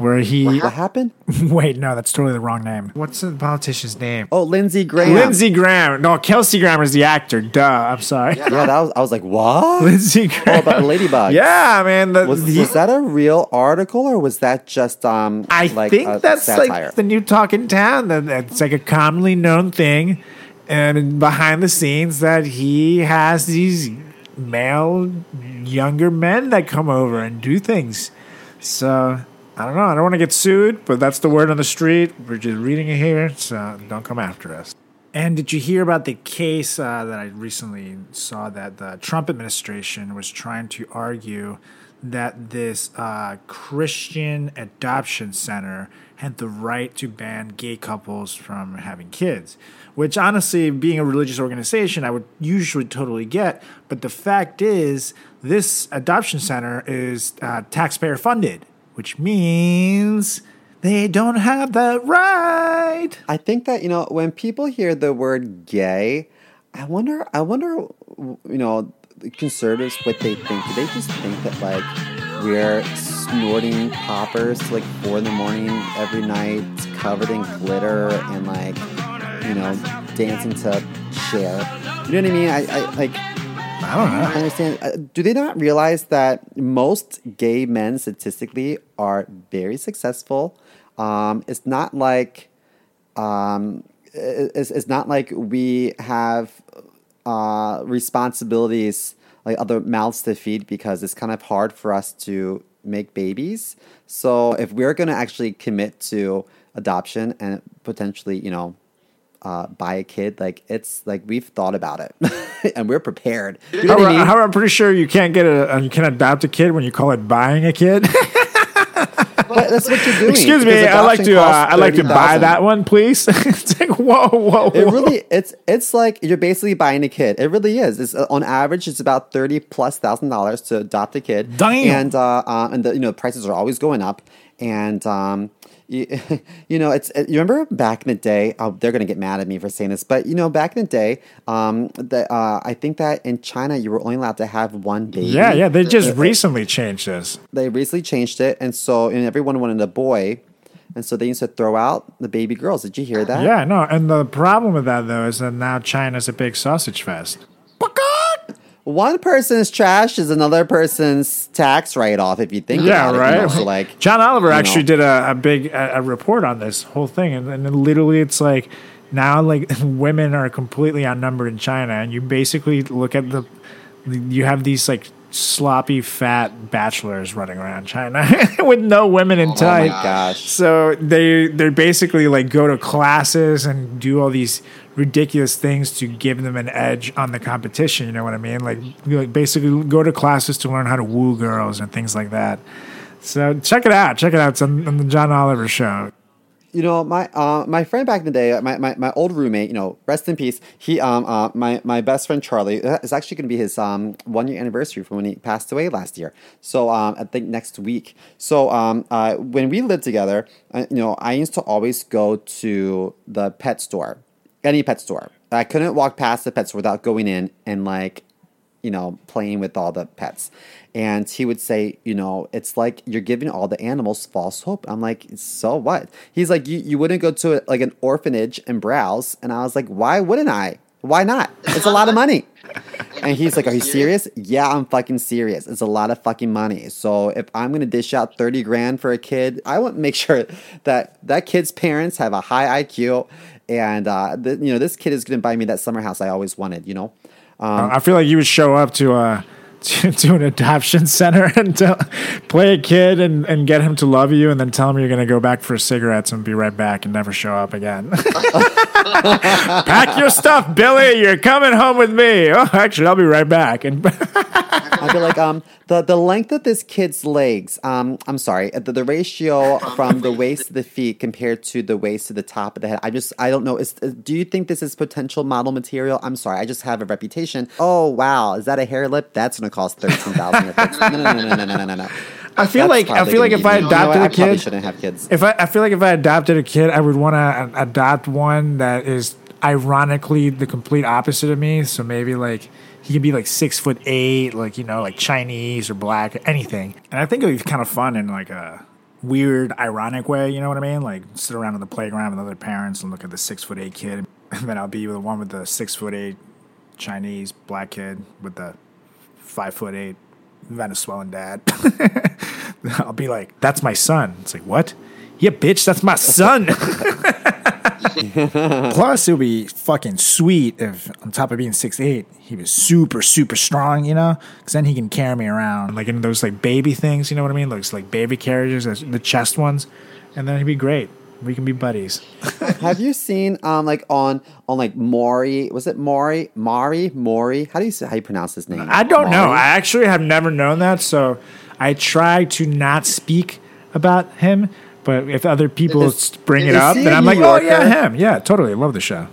[SPEAKER 2] where he.
[SPEAKER 1] what happened?
[SPEAKER 2] Wait, no, that's totally the wrong name. What's the politician's name?
[SPEAKER 1] Oh, Lindsey Graham.
[SPEAKER 2] Lindsey Graham. No, Kelsey Graham is the actor. Duh. I'm sorry.
[SPEAKER 1] Yeah, that was, I was like, what?
[SPEAKER 2] Lindsey Graham.
[SPEAKER 1] Oh, about the ladybug.
[SPEAKER 2] Yeah, man. The,
[SPEAKER 1] Was,
[SPEAKER 2] the-
[SPEAKER 1] was that a real article or was that just um
[SPEAKER 2] I
[SPEAKER 1] like
[SPEAKER 2] think
[SPEAKER 1] a
[SPEAKER 2] that's
[SPEAKER 1] satire?
[SPEAKER 2] like the new talk in town. That it's like a commonly known thing, and behind the scenes that he has these male younger men that come over and do things. So I don't know. I don't want to get sued, but that's the word on the street. We're just reading it here, so don't come after us. And did you hear about the case uh, that I recently saw that the Trump administration was trying to argue that this uh, Christian adoption center had the right to ban gay couples from having kids? Which, honestly, being a religious organization, I would usually totally get. But the fact is, this adoption center is uh, taxpayer funded, which means they don't have that right.
[SPEAKER 1] I think that you know when people hear the word gay, I wonder. I wonder. You know, conservatives what they think. Do they just think that like we're snorting poppers like four in the morning every night, covered in glitter and like you know dancing to Cher? You know what I mean? I, I like.
[SPEAKER 2] I don't know.
[SPEAKER 1] I understand. Uh, do they not realize that most gay men statistically are very successful? Um, it's not like um, it's, it's not like we have uh, responsibilities like other mouths to feed because it's kind of hard for us to make babies. So if we're going to actually commit to adoption and potentially, you know, uh, buy a kid, like it's like we've thought about it and we're prepared. You know I mean?
[SPEAKER 2] However, I'm pretty sure you can't get a you can adopt a kid when you call it buying a kid.
[SPEAKER 1] But that's what you're doing.
[SPEAKER 2] Excuse me, I like to uh, I like to buy
[SPEAKER 1] 30,000.
[SPEAKER 2] that one, please. it's like whoa, whoa,
[SPEAKER 1] It
[SPEAKER 2] whoa.
[SPEAKER 1] really, it's it's like you're basically buying a kid. It really is. It's uh, on average, it's about thirty plus thousand dollars to adopt a kid.
[SPEAKER 2] Damn.
[SPEAKER 1] And uh, uh, and the you know prices are always going up. And um, you, you know, it's you remember back in the day. Oh, they're gonna get mad at me for saying this, but you know, back in the day, um, the, uh, I think that in China you were only allowed to have one baby.
[SPEAKER 2] yeah, yeah. They just recently changed this.
[SPEAKER 1] they recently changed it, and so and everyone wanted a boy, and so they used to throw out the baby girls. Did you hear that?
[SPEAKER 2] Yeah, no. And the problem with that though is that now China's a big sausage fest.
[SPEAKER 1] One person's trash is another person's tax write off. If you think
[SPEAKER 2] Yeah,
[SPEAKER 1] about it,
[SPEAKER 2] right.
[SPEAKER 1] you know, so like
[SPEAKER 2] John Oliver actually
[SPEAKER 1] know.
[SPEAKER 2] did a, a big a, a report on this whole thing, and, and literally it's like now like women are completely outnumbered in China, and you basically look at the you have these like sloppy fat bachelors running around China with no women in
[SPEAKER 1] Oh my
[SPEAKER 2] tight.
[SPEAKER 1] gosh.
[SPEAKER 2] So they they basically like go to classes and do all these ridiculous things to give them an edge on the competition. You know what I mean? Like like basically go to classes to learn how to woo girls and things like that. So check it out. Check it out. It's on, on the John Oliver show.
[SPEAKER 1] You know, my uh, my friend back in the day, my, my, my old roommate, you know, rest in peace. He um uh, my my best friend Charlie is actually going to be his um one year anniversary from when he passed away last year. So um I think next week. So um uh when we lived together, uh, you know, I used to always go to the pet store, any pet store. I couldn't walk past the pet store without going in and like you know, playing with all the pets. And he would say, you know, it's like you're giving all the animals false hope. I'm like, so what? He's like, you, you wouldn't go to like an orphanage and browse. And I was like, why wouldn't I? Why not? It's a lot of money. And he's like, Are you serious? Yeah, I'm fucking serious. It's a lot of fucking money. So if I'm gonna dish out 30 grand for a kid, I want to make sure that that kid's parents have a high IQ. And, uh, th- you know, this kid is gonna buy me that summer house I always wanted, you know? Um,
[SPEAKER 2] I feel like you would show up to uh to, to an adoption center and tell, play a kid and, and get him to love you and then tell him you're going to go back for cigarettes and be right back and never show up again. Pack your stuff, Billy. You're coming home with me. Oh, actually, I'll be right back. And
[SPEAKER 1] I'd be like, um, the, the length of this kid's legs, um, I'm sorry, uh, the, the ratio from the waist to the feet compared to the waist to the top of the head. I just, I don't know. Is, do you think this is potential model material? I'm sorry, I just have a reputation. Oh, wow, is that a hair lip? That's going to cost 13000 No, no, no, no, no, no, no, no.
[SPEAKER 2] I feel
[SPEAKER 1] That's
[SPEAKER 2] like I feel like if I
[SPEAKER 1] adopted you know, I
[SPEAKER 2] a kid,
[SPEAKER 1] shouldn't have kids.
[SPEAKER 2] If I, I feel like if I adopted a kid, I would want to adopt one that is ironically the complete opposite of me. So maybe like he could be like six foot eight, like you know, like Chinese or black, anything. And I think it would be kind of fun in like a weird, ironic way. You know what I mean? Like sit around in the playground with other parents and look at the six foot eight kid, and then I'll be the one with the six foot eight Chinese black kid with the five foot eight Venezuelan dad. I'll be like, "That's my son." It's like, "What? Yeah, bitch, that's my son." Plus, it would be fucking sweet if, on top of being six eight, he was super, super strong. You know, because then he can carry me around, like in those like baby things. You know what I mean? Those like baby carriages, the chest ones, and then he'd be great. We can be buddies.
[SPEAKER 1] have you seen um like on on like Maury was it Maury Mari Maury how do you say how you pronounce his name
[SPEAKER 2] I don't know. I actually have never known that, so I try to not speak about him. But if other people
[SPEAKER 1] Is-
[SPEAKER 2] bring it up, then I'm like, oh yeah,
[SPEAKER 1] Yorker?
[SPEAKER 2] him. Yeah, totally. I love the show.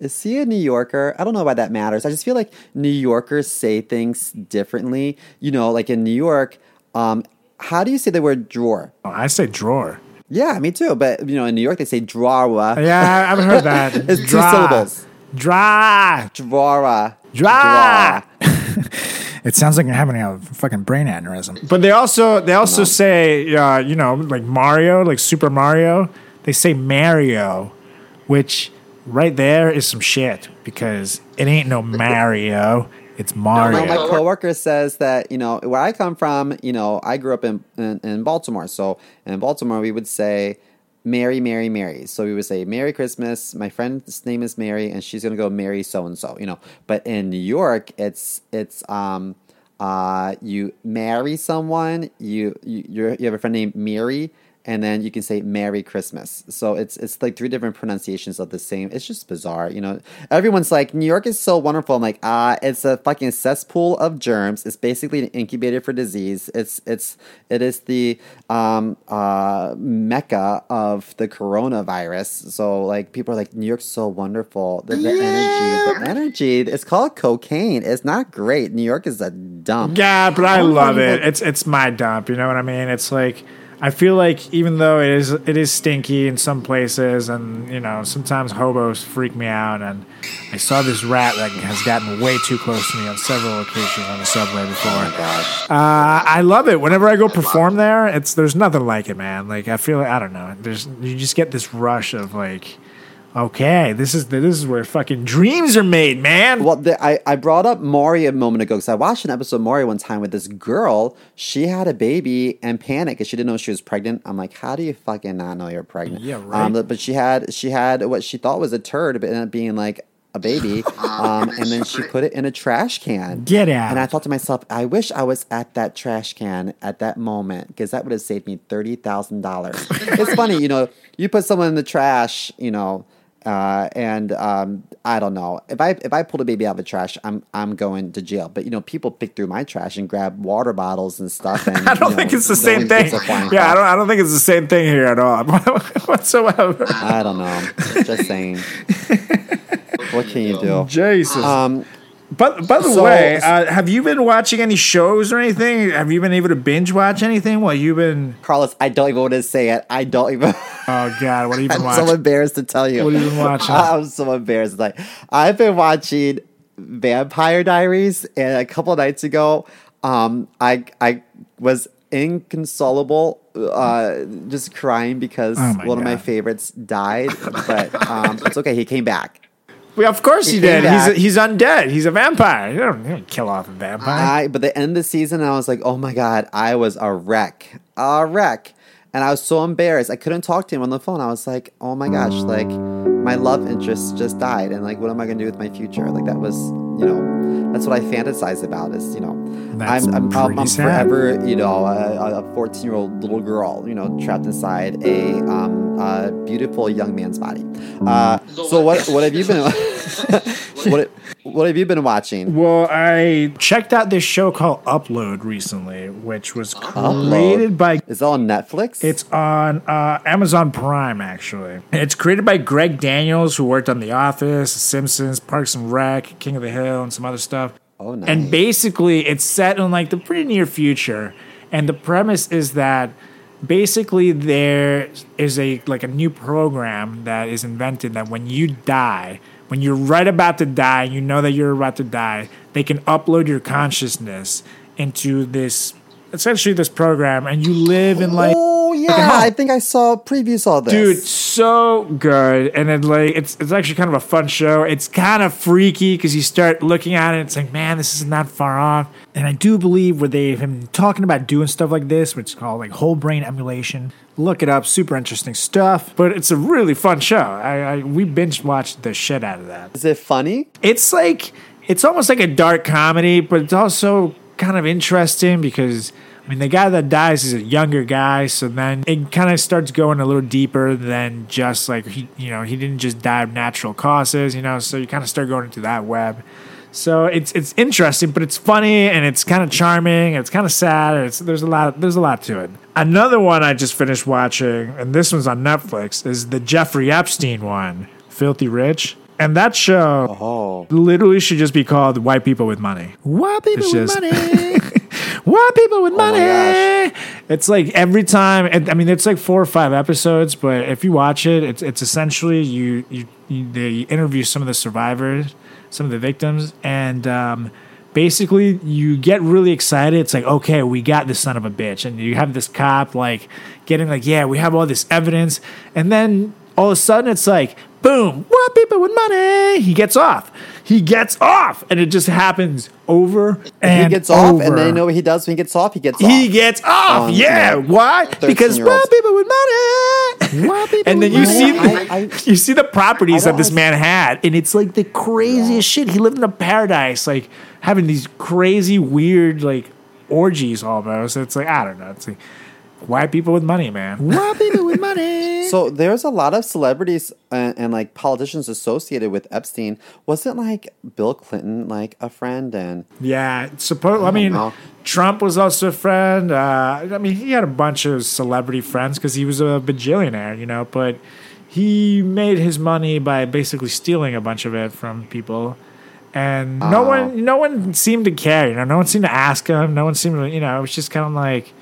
[SPEAKER 1] Is he a New Yorker? I don't know why that matters. I just feel like New Yorkers say things differently. You know, like in New York, um, how do you say the word drawer?
[SPEAKER 2] Oh, I say drawer.
[SPEAKER 1] Yeah, me too. But you know, in New York they say drawer.
[SPEAKER 2] Yeah, I haven't heard that.
[SPEAKER 1] It's two
[SPEAKER 2] Dra.
[SPEAKER 1] syllables.
[SPEAKER 2] Dra.
[SPEAKER 1] Drawer.
[SPEAKER 2] Dra.
[SPEAKER 1] Drawer.
[SPEAKER 2] It sounds like you're having a fucking brain aneurysm. But they also they also say uh, you know like Mario, like Super Mario. They say Mario, which right there is some shit because it ain't no Mario. It's Mario.
[SPEAKER 1] No, my coworker says that you know where I come from. You know, I grew up in, in in Baltimore, so in Baltimore we would say Mary, Mary, Mary. So we would say Merry Christmas. My friend's name is Mary, and she's gonna go marry so and so. You know, but in New York, it's it's um uh you marry someone. You you you have a friend named Mary. And then you can say Merry Christmas. So it's it's like three different pronunciations of the same. It's just bizarre, you know. Everyone's like, New York is so wonderful. I'm like, ah, it's a fucking cesspool of germs. It's basically an incubator for disease. It's it's it is the um uh mecca of the coronavirus. So like people are like, New York's so wonderful. The, the energy, the energy. It's called cocaine. It's not great. New York is a dump.
[SPEAKER 2] Yeah, but I
[SPEAKER 1] Oh,
[SPEAKER 2] love it.
[SPEAKER 1] but-
[SPEAKER 2] It's it's my dump. You know what I mean? It's like I feel like even though it is it is stinky in some places, and you know sometimes hobos freak me out, and I saw this rat that has gotten way too close to me on several occasions on the subway before.
[SPEAKER 1] Gosh.
[SPEAKER 2] Uh, I love it. Whenever I go perform there, it's there's nothing like it, man. Like I feel like I don't know. There's you just get this rush of like Okay, this is this is where fucking dreams are made, man.
[SPEAKER 1] Well, the, I, I brought up Maury a moment ago because I watched an episode of Maury one time with this girl. She had a baby and panicked because she didn't know she was pregnant. I'm like, how do you fucking not know you're pregnant?
[SPEAKER 2] Yeah, right.
[SPEAKER 1] Um, but she had she had what she thought was a turd, but ended up being like a baby. Um, and then she put it in a trash can.
[SPEAKER 2] Get out.
[SPEAKER 1] And I thought to myself, I wish I was at that trash can at that moment because that would have saved me thirty thousand dollars. it's funny, you know, you put someone in the trash, you know. Uh, and um, I don't know if I if I pulled a baby out of the trash, I'm I'm going to jail. But you know, people pick through my trash and grab water bottles and stuff. And
[SPEAKER 2] I don't
[SPEAKER 1] you
[SPEAKER 2] think
[SPEAKER 1] know,
[SPEAKER 2] it's the same thing.
[SPEAKER 1] gets a
[SPEAKER 2] Yeah, I don't. I don't think it's the same thing here at all whatsoever.
[SPEAKER 1] I don't know. Just saying. what can you do?
[SPEAKER 2] Jesus.
[SPEAKER 1] Um,
[SPEAKER 2] but by the
[SPEAKER 1] so-
[SPEAKER 2] way, uh, have you been watching any shows or anything? Have you been able to binge watch anything while you've been?
[SPEAKER 1] Carlos, I don't even want to say it. I don't even.
[SPEAKER 2] Oh God, what have you been
[SPEAKER 1] I'm so
[SPEAKER 2] watching?
[SPEAKER 1] embarrassed to tell you.
[SPEAKER 2] What have you been watching?
[SPEAKER 1] I'm so embarrassed. Like I've been watching Vampire Diaries, and a couple of nights ago, um, I I was inconsolable, uh, just crying because
[SPEAKER 2] Oh
[SPEAKER 1] one of my favorites died. But um, it's okay. He came back.
[SPEAKER 2] Well, of course he,
[SPEAKER 1] He
[SPEAKER 2] did. He's he's undead. He's a vampire. You don't, you don't kill off a vampire.
[SPEAKER 1] I but the end of the season, I was like, oh my god, I was a wreck, a wreck, and I was so embarrassed. I couldn't talk to him on the phone. I was like, oh my gosh, like my love interest just died, and like, what am I gonna do with my future? Like that was, you know, that's what I fantasize about. Is you know,
[SPEAKER 2] That's
[SPEAKER 1] I'm I'm, I'm, I'm forever, you know, a 14 year old little girl, you know, trapped inside a um a beautiful young man's body. Uh, so what what have you been what what have you been watching?
[SPEAKER 2] Well, I checked out this show called Upload recently, which was
[SPEAKER 1] Upload?
[SPEAKER 2] created by.
[SPEAKER 1] Is that on Netflix?
[SPEAKER 2] It's on uh, Amazon Prime, actually. It's created by Greg Daniels, who worked on The Office, The Simpsons, Parks and Rec, King of the Hill, and some other stuff.
[SPEAKER 1] Oh, nice.
[SPEAKER 2] And basically, it's set in like the pretty near future, and the premise is that basically there is a like a new program that is invented that when you die, when you're right about to die, you know that you're about to die, they can upload your consciousness into this essentially this program, and you live in like.
[SPEAKER 1] Oh yeah, I think I saw previews of this.
[SPEAKER 2] Dude, so good, and then like it's it's actually kind of a fun show. It's kind of freaky because you start looking at it. It's like, man, this is not that far off. And I do believe where they've been talking about doing stuff like this, which is called like whole brain emulation. Look it up, super interesting stuff. But it's a really fun show. I, I we binge watched the shit out of that.
[SPEAKER 1] is it funny?
[SPEAKER 2] It's like it's almost like a dark comedy, but it's also kind of interesting because I mean the guy that dies is a younger guy, so then it kind of starts going a little deeper than just like he you know, he didn't just die of natural causes, you know, so you kind of start going into that web. So it's it's interesting, but it's funny and it's kind of charming. It's kind of sad. It's, there's a lot there's a lot to it. Another one I just finished watching, and this one's on Netflix, is the Jeffrey Epstein one, Filthy Rich. And that show
[SPEAKER 1] Oh,
[SPEAKER 2] literally should just be called "White People with Money."
[SPEAKER 6] White people
[SPEAKER 2] It's
[SPEAKER 6] with
[SPEAKER 2] just-
[SPEAKER 6] money.
[SPEAKER 2] White people with
[SPEAKER 1] my
[SPEAKER 2] money.
[SPEAKER 1] gosh.
[SPEAKER 2] It's like every time. and, I mean, it's like four or five episodes, but if you watch it, it's it's essentially you you, you they interview some of the survivors, some of the victims, and um, basically you get really excited. It's like, okay, we got this son of a bitch, and you have this cop like getting like, yeah, we have all this evidence, and then all of a sudden it's like, boom, white people with money. He gets off. He gets off, and it just happens over and
[SPEAKER 1] he gets off,
[SPEAKER 2] over.
[SPEAKER 1] and then you know what he does when he gets off? He gets off.
[SPEAKER 2] He gets off.
[SPEAKER 1] On,
[SPEAKER 2] yeah.
[SPEAKER 1] you know,
[SPEAKER 2] Why? Because
[SPEAKER 1] 13-year-olds.
[SPEAKER 2] people with money.
[SPEAKER 6] White people
[SPEAKER 2] and then you
[SPEAKER 6] money.
[SPEAKER 2] see the,
[SPEAKER 1] I- I-
[SPEAKER 2] you see the properties that this man had, and it's like the craziest shit. He lived in a paradise, like having these crazy, weird, like orgies almost. It's like I don't know. It's like white people with money, man.
[SPEAKER 6] White people with money.
[SPEAKER 1] So there's a lot of celebrities and, and like politicians associated with Epstein. Wasn't like Bill Clinton like a friend and
[SPEAKER 2] Yeah, suppose. I mean,
[SPEAKER 1] know.
[SPEAKER 2] Trump was also a friend. Uh, I mean, he had a bunch of celebrity friends because he was a bajillionaire, you know. But he made his money by basically stealing a bunch of it from people, and no one, no one seemed to care. You know, no one seemed to ask him. No one seemed to, you know, it was just kind of like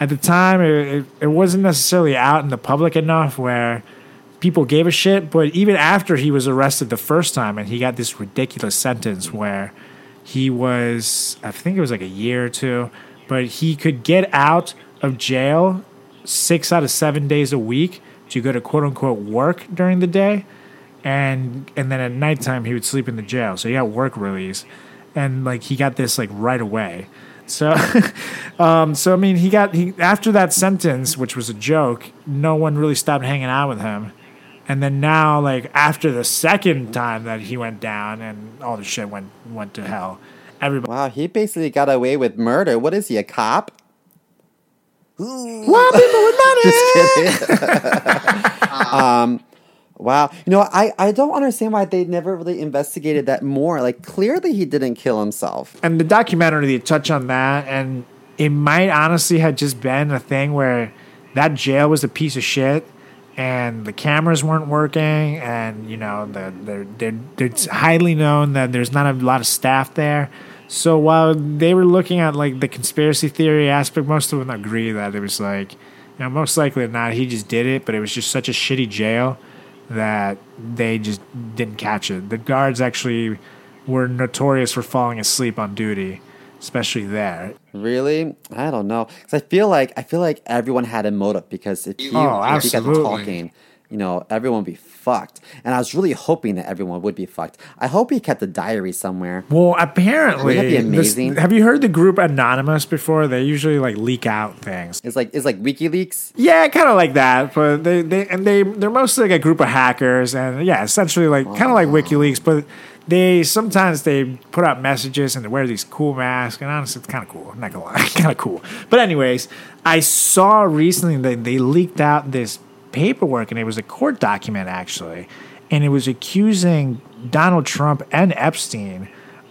[SPEAKER 2] at the time it, it, wasn't necessarily out in the public enough where people gave a shit. But even after he was arrested the first time and he got this ridiculous sentence where he was, I think it was like a year or two, but he could get out of jail six out of seven days a week to go to quote unquote work during the day. and and then at nighttime he would sleep in the jail. So he got work release, and like he got this like right away. So, um, so I mean, he got he after that sentence, which was a joke. No one really stopped hanging out with him, and then now, like after the second time that he went down and all the shit went went to hell, everybody.
[SPEAKER 1] Wow, he basically got away with murder. What is he, a cop?
[SPEAKER 2] Well, people with money.
[SPEAKER 1] Just kidding. um, wow. You know, I, I don't understand why they never really investigated that more. Like, clearly he didn't kill himself.
[SPEAKER 2] and the documentary they touch on that and it might honestly have just been a thing where that jail was a piece of shit and the cameras weren't working and you know it's highly known that there's not a lot of staff there so while they were looking at like the conspiracy theory aspect most of them agree that it was like you know most likely not he just did it but it was just such a shitty jail that they just didn't catch it the guards actually were notorious for falling asleep on duty, especially there.
[SPEAKER 1] Really? I don't know. Because I feel like I feel like everyone had a motive because if you,
[SPEAKER 2] Oh,
[SPEAKER 1] if he got to talking, you know, everyone would be fucked. And I was really hoping that everyone would be fucked. I hope he kept a diary somewhere.
[SPEAKER 2] Well, apparently,
[SPEAKER 1] Wouldn't that be
[SPEAKER 2] this-
[SPEAKER 1] amazing?
[SPEAKER 2] have you heard the group Anonymous before? They usually like leak out things.
[SPEAKER 1] It's like it's like WikiLeaks.
[SPEAKER 2] Yeah, kind of like that, but they they and they they're mostly like a group of hackers, and yeah, essentially like kind of like WikiLeaks, but they sometimes they put out messages and they wear these cool masks, and honestly, it's kind of cool. I'm not gonna lie, kind of cool. But anyways, I saw recently that they leaked out this paperwork, and it was a court document actually, and it was accusing Donald Trump and Epstein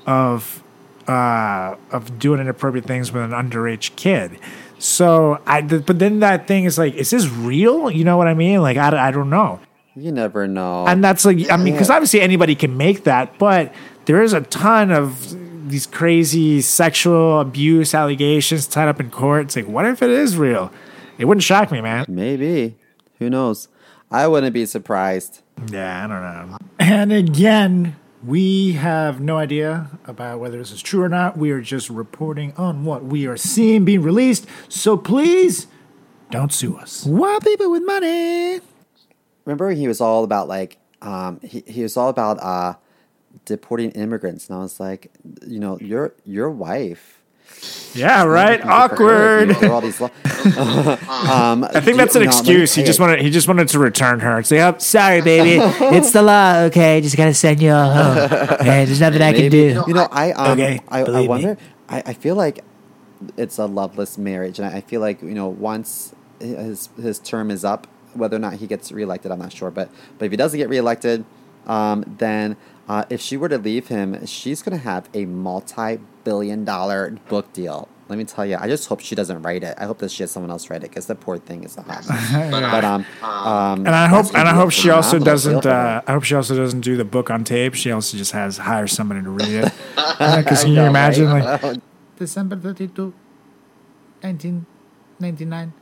[SPEAKER 2] of uh, of doing inappropriate things with an underage kid. So I, but then that thing is like, is this real? You know what I mean? Like, I, I don't know.
[SPEAKER 1] You never know.
[SPEAKER 2] And that's like, I mean, because obviously anybody can make that, but there is a ton of these crazy sexual abuse allegations tied up in court. It's like, what if it is real? It wouldn't shock me, man.
[SPEAKER 1] Maybe. Who knows? I wouldn't be surprised.
[SPEAKER 2] Yeah, I don't know.
[SPEAKER 6] And again, we have no idea about whether this is true or not. We are just reporting on what we are seeing being released. So please don't sue us.
[SPEAKER 2] Wild people with money.
[SPEAKER 1] Remember he was all about like um he, he was all about uh deporting immigrants and I was like, you know, your your wife
[SPEAKER 2] Yeah, right.
[SPEAKER 1] Her
[SPEAKER 2] Awkward.
[SPEAKER 1] you do all these lo- um,
[SPEAKER 2] I think that's an excuse. He just wanted he just wanted to return her. It's like, oh,
[SPEAKER 6] Sorry, baby. it's the law, okay? Just gotta send you all home. Okay, there's nothing I can do.
[SPEAKER 1] You know, I um,
[SPEAKER 6] Okay,
[SPEAKER 1] I, I wonder. I, I feel like it's a loveless marriage, and I feel like you know once his his term is up, whether or not he gets reelected, I'm not sure. But but if he doesn't get reelected, um, then uh, if she were to leave him, she's gonna have a multi-billion dollar book deal. Let me tell you, I just hope she doesn't write it. I hope that she has someone else write it because the poor thing is a hot. but um, um,
[SPEAKER 2] And I hope and I hope she also doesn't. Uh, I hope she also doesn't do the book on tape. She also just has hire somebody to read it. Because can you
[SPEAKER 1] know,
[SPEAKER 2] imagine
[SPEAKER 1] right?
[SPEAKER 2] like
[SPEAKER 6] December 32, 1999.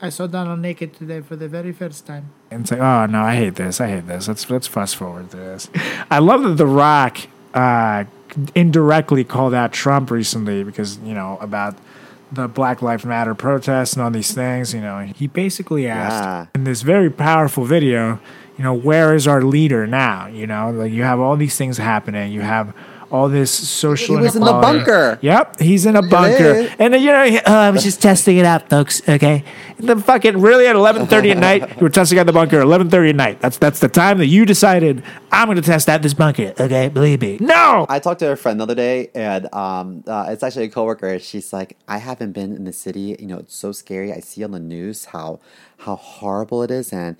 [SPEAKER 6] I saw Donald naked today for the very first time.
[SPEAKER 2] and it's like, oh no, I hate this. I hate this. Let's let's fast forward to this. I love that The Rock uh, indirectly called out Trump recently because you know about the Black Lives Matter protests and all these things. You know, he basically asked
[SPEAKER 1] Yeah.
[SPEAKER 2] in this very powerful video, you know, where is our leader now? You know, like you have all these things happening. You have all this social.
[SPEAKER 1] He was in the bunker.
[SPEAKER 2] Yep, he's in a bunker, and you know, he-
[SPEAKER 6] Uh, I was just testing it out, folks, okay?
[SPEAKER 2] the fucking really at eleven thirty at night. You were testing out the bunker at eleven thirty at night. That's that's the time that you decided I'm going to test out this bunker.
[SPEAKER 6] Okay, believe me.
[SPEAKER 2] No,
[SPEAKER 1] I talked to a friend the other day, and um, uh, it's actually a coworker. She's like, "I haven't been in the city. You know, it's so scary. I see on the news how how horrible it is, and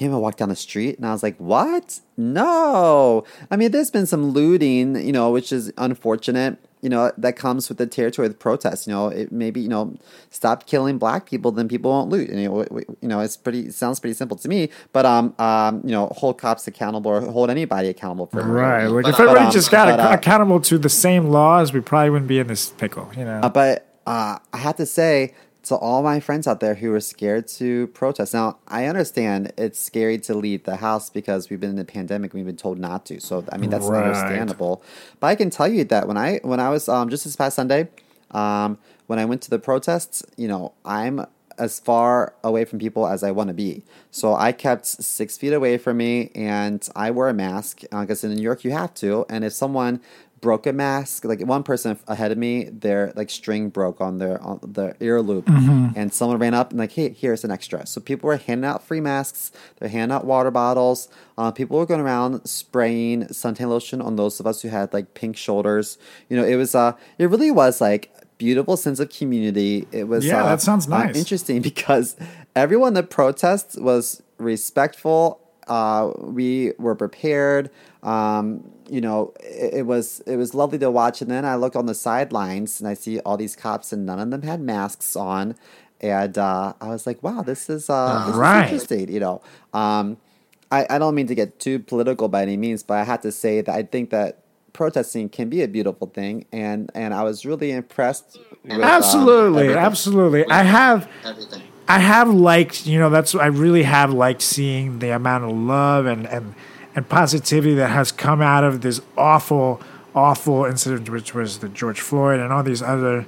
[SPEAKER 1] you and walked down the street." And I was like, "What? No! I mean, there's been some looting, you know, which is unfortunate. You know, that comes with the territory of the protests. You know, it maybe you know, stop killing black people, then people won't loot. And you know, you know, it's pretty it sounds pretty simple to me. But um, um, you know, hold cops accountable or hold anybody accountable for
[SPEAKER 2] right? Like if
[SPEAKER 1] But,
[SPEAKER 2] everybody
[SPEAKER 1] um,
[SPEAKER 2] just got
[SPEAKER 1] but, uh,
[SPEAKER 2] accountable to the same laws, we probably wouldn't be in this pickle. You know,
[SPEAKER 1] Uh, but uh, I have to say to all my friends out there who are scared to protest. Now, I understand it's scary to leave the house because we've been in a pandemic. We've been told not to. So, I mean, that's
[SPEAKER 2] Right.
[SPEAKER 1] understandable. But I can tell you that when I when I was um, just this past Sunday, um, when I went to the protests, you know, I'm as far away from people as I want to be. So I kept six feet away from me, and I wear a mask because in New York you have to. And if someone broke a mask, like one person ahead of me, their like string broke on their on their ear loop, and someone ran up and like, hey, here's an extra. So people were handing out free masks. They're handing out water bottles. Uh, people were going around spraying suntan lotion on those of us who had like pink shoulders. You know, it was uh, it really was like beautiful sense of community. It was
[SPEAKER 2] Yeah,
[SPEAKER 1] uh,
[SPEAKER 2] that sounds
[SPEAKER 1] uh,
[SPEAKER 2] nice.
[SPEAKER 1] interesting because everyone that protests was respectful. Uh, we were prepared. Um, you know, it, it was it was lovely to watch. And then I look on the sidelines and I see all these cops, and none of them had masks on. And uh, I was like, "Wow, this is uh, this
[SPEAKER 2] Right.
[SPEAKER 1] is interesting." You know, um, I, I don't mean to get too political by any means, but I have to say that I think that protesting can be a beautiful thing, and and I was really impressed. With, um,
[SPEAKER 2] absolutely,
[SPEAKER 1] everything.
[SPEAKER 2] absolutely. I have.
[SPEAKER 5] Everything.
[SPEAKER 2] I have liked, you know, that's I really have liked seeing the amount of love and and and positivity that has come out of this awful, awful incident, which was the George Floyd and all these other,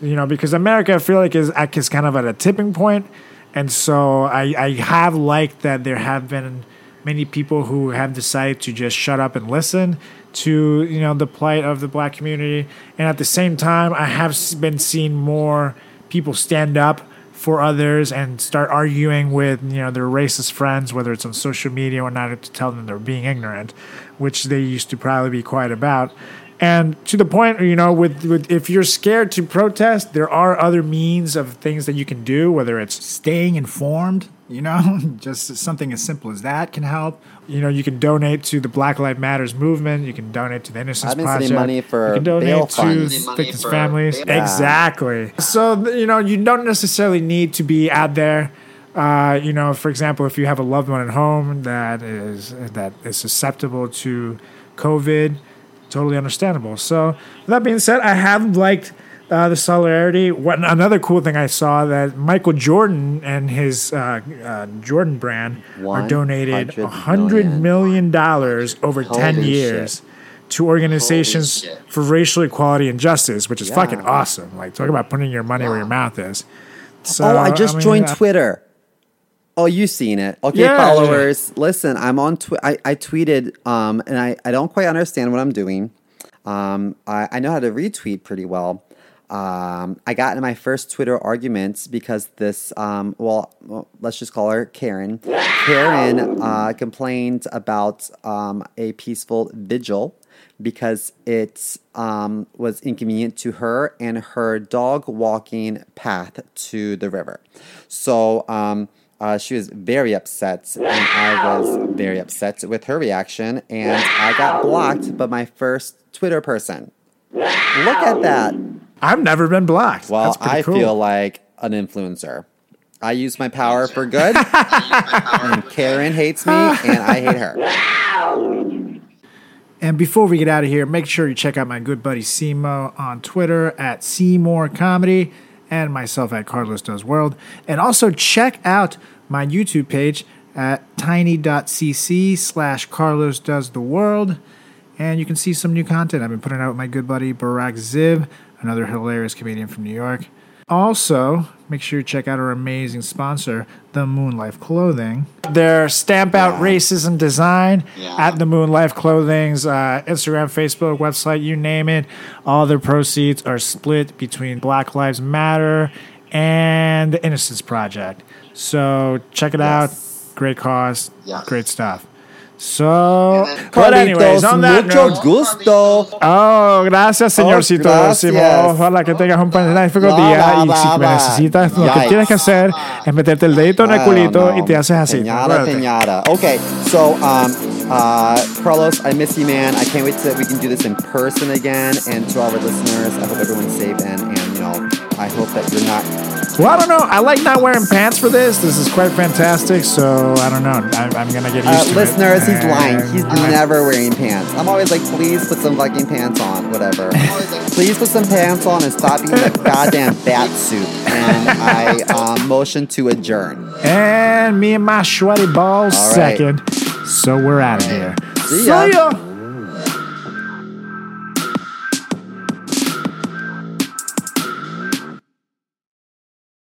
[SPEAKER 2] you know, because America I feel like is is kind of at a tipping point, and so I I have liked that there have been many people who have decided to just shut up and listen to you know the plight of the black community, and at the same time I have been seeing more people stand up for others and start arguing with you know their racist friends, whether it's on social media or not, to tell them they're being ignorant, which they used to probably be quiet about. And to the point, you know, with, with if you're scared to protest, there are other means of things that you can do, whether it's
[SPEAKER 7] Staying informed, you know, just something as simple as that can help.
[SPEAKER 2] you know, you can donate to the Black Lives Matters movement. You can donate to the Innocence
[SPEAKER 1] I've been
[SPEAKER 2] Project.
[SPEAKER 1] money for
[SPEAKER 2] you can donate to. Victims'
[SPEAKER 5] for
[SPEAKER 2] families. Exactly. So you know, you don't necessarily need to be out there. Uh, you know, for example, if you have a loved one at home that is that is susceptible to COVID, totally understandable. So, with that being said, I have liked uh, the solidarity. What another cool thing I saw that Michael Jordan and his uh, uh, Jordan brand are donated
[SPEAKER 1] 100
[SPEAKER 2] hundred
[SPEAKER 1] million.
[SPEAKER 2] million dollars over ten years
[SPEAKER 1] shit.
[SPEAKER 2] to organizations for racial equality and justice, which is
[SPEAKER 1] Yeah.
[SPEAKER 2] fucking awesome. Like talk about putting your money where your mouth is. So,
[SPEAKER 1] oh, I just
[SPEAKER 2] mean,
[SPEAKER 1] joined
[SPEAKER 2] uh,
[SPEAKER 1] Twitter. Oh, you've seen it. Okay,
[SPEAKER 2] Yeah,
[SPEAKER 1] followers, listen, I'm on Twi- I, I tweeted, um, and I, I don't quite understand what I'm doing. Um, I, I know how to retweet pretty well. Um, I got in my first Twitter arguments because this, um, well, well, let's just call her Karen. Karen uh, complained about um, a peaceful vigil because it um, was inconvenient to her and her dog walking path to the river. So um, uh, she was very upset, and I was very upset with her reaction, and I got blocked by my first Twitter person. Look at that.
[SPEAKER 2] I've never been blocked.
[SPEAKER 1] Well,
[SPEAKER 2] That's pretty
[SPEAKER 1] I
[SPEAKER 2] cool.
[SPEAKER 1] feel like an influencer. I use my power for good, and Karen hates me, and I hate her.
[SPEAKER 7] And before we get out of here, make sure you check out my good buddy Seymour on Twitter at Seymour Comedy and myself at Carlos Does World. And also check out my YouTube page at tiny.cc slash Carlos Does the World. And you can see some new content I've been putting out with my good buddy Barack Ziv, another hilarious comedian from New York. Also, make sure you check out our amazing sponsor, The Moon Life Clothing.
[SPEAKER 2] their stamp out racism design
[SPEAKER 5] Yeah.
[SPEAKER 2] at the Moon Life Clothing's uh, Instagram, Facebook, website, you name it. All their proceeds are split between Black Lives Matter and the Innocence Project. So check it out. Great cause,
[SPEAKER 5] Yes.
[SPEAKER 2] great stuff. So, but anyways, on that
[SPEAKER 1] mucho
[SPEAKER 2] note,
[SPEAKER 1] gusto.
[SPEAKER 2] Oh, gracias, señorcito.
[SPEAKER 1] gracias.
[SPEAKER 2] Simo. Ojalá que tengas un magnífico
[SPEAKER 1] Bla,
[SPEAKER 2] día.
[SPEAKER 1] bla,
[SPEAKER 2] Y si me necesitas, lo que tienes que hacer es meterte el dedito en el culito y te haces así. Acuérdate.
[SPEAKER 1] piñata. Okay, so um, uh, Carlos, I miss you, man. I can't wait till we can do this in person again. And to all our listeners, I hope everyone's safe and, and I hope that you're not.
[SPEAKER 2] Well, I don't know. I like not wearing pants for this. This is quite fantastic. So I don't know. I, I'm gonna get used
[SPEAKER 1] Uh,
[SPEAKER 2] to it.
[SPEAKER 1] listeners, he's lying. He's
[SPEAKER 2] I-
[SPEAKER 1] never wearing pants. I'm always like, please put some fucking pants on, whatever. please put some pants on and stop eating a goddamn bat soup. And I um, motion to adjourn.
[SPEAKER 2] And me and my sweaty balls
[SPEAKER 1] All right.
[SPEAKER 2] second. So we're out of here.
[SPEAKER 1] See ya.
[SPEAKER 2] ya.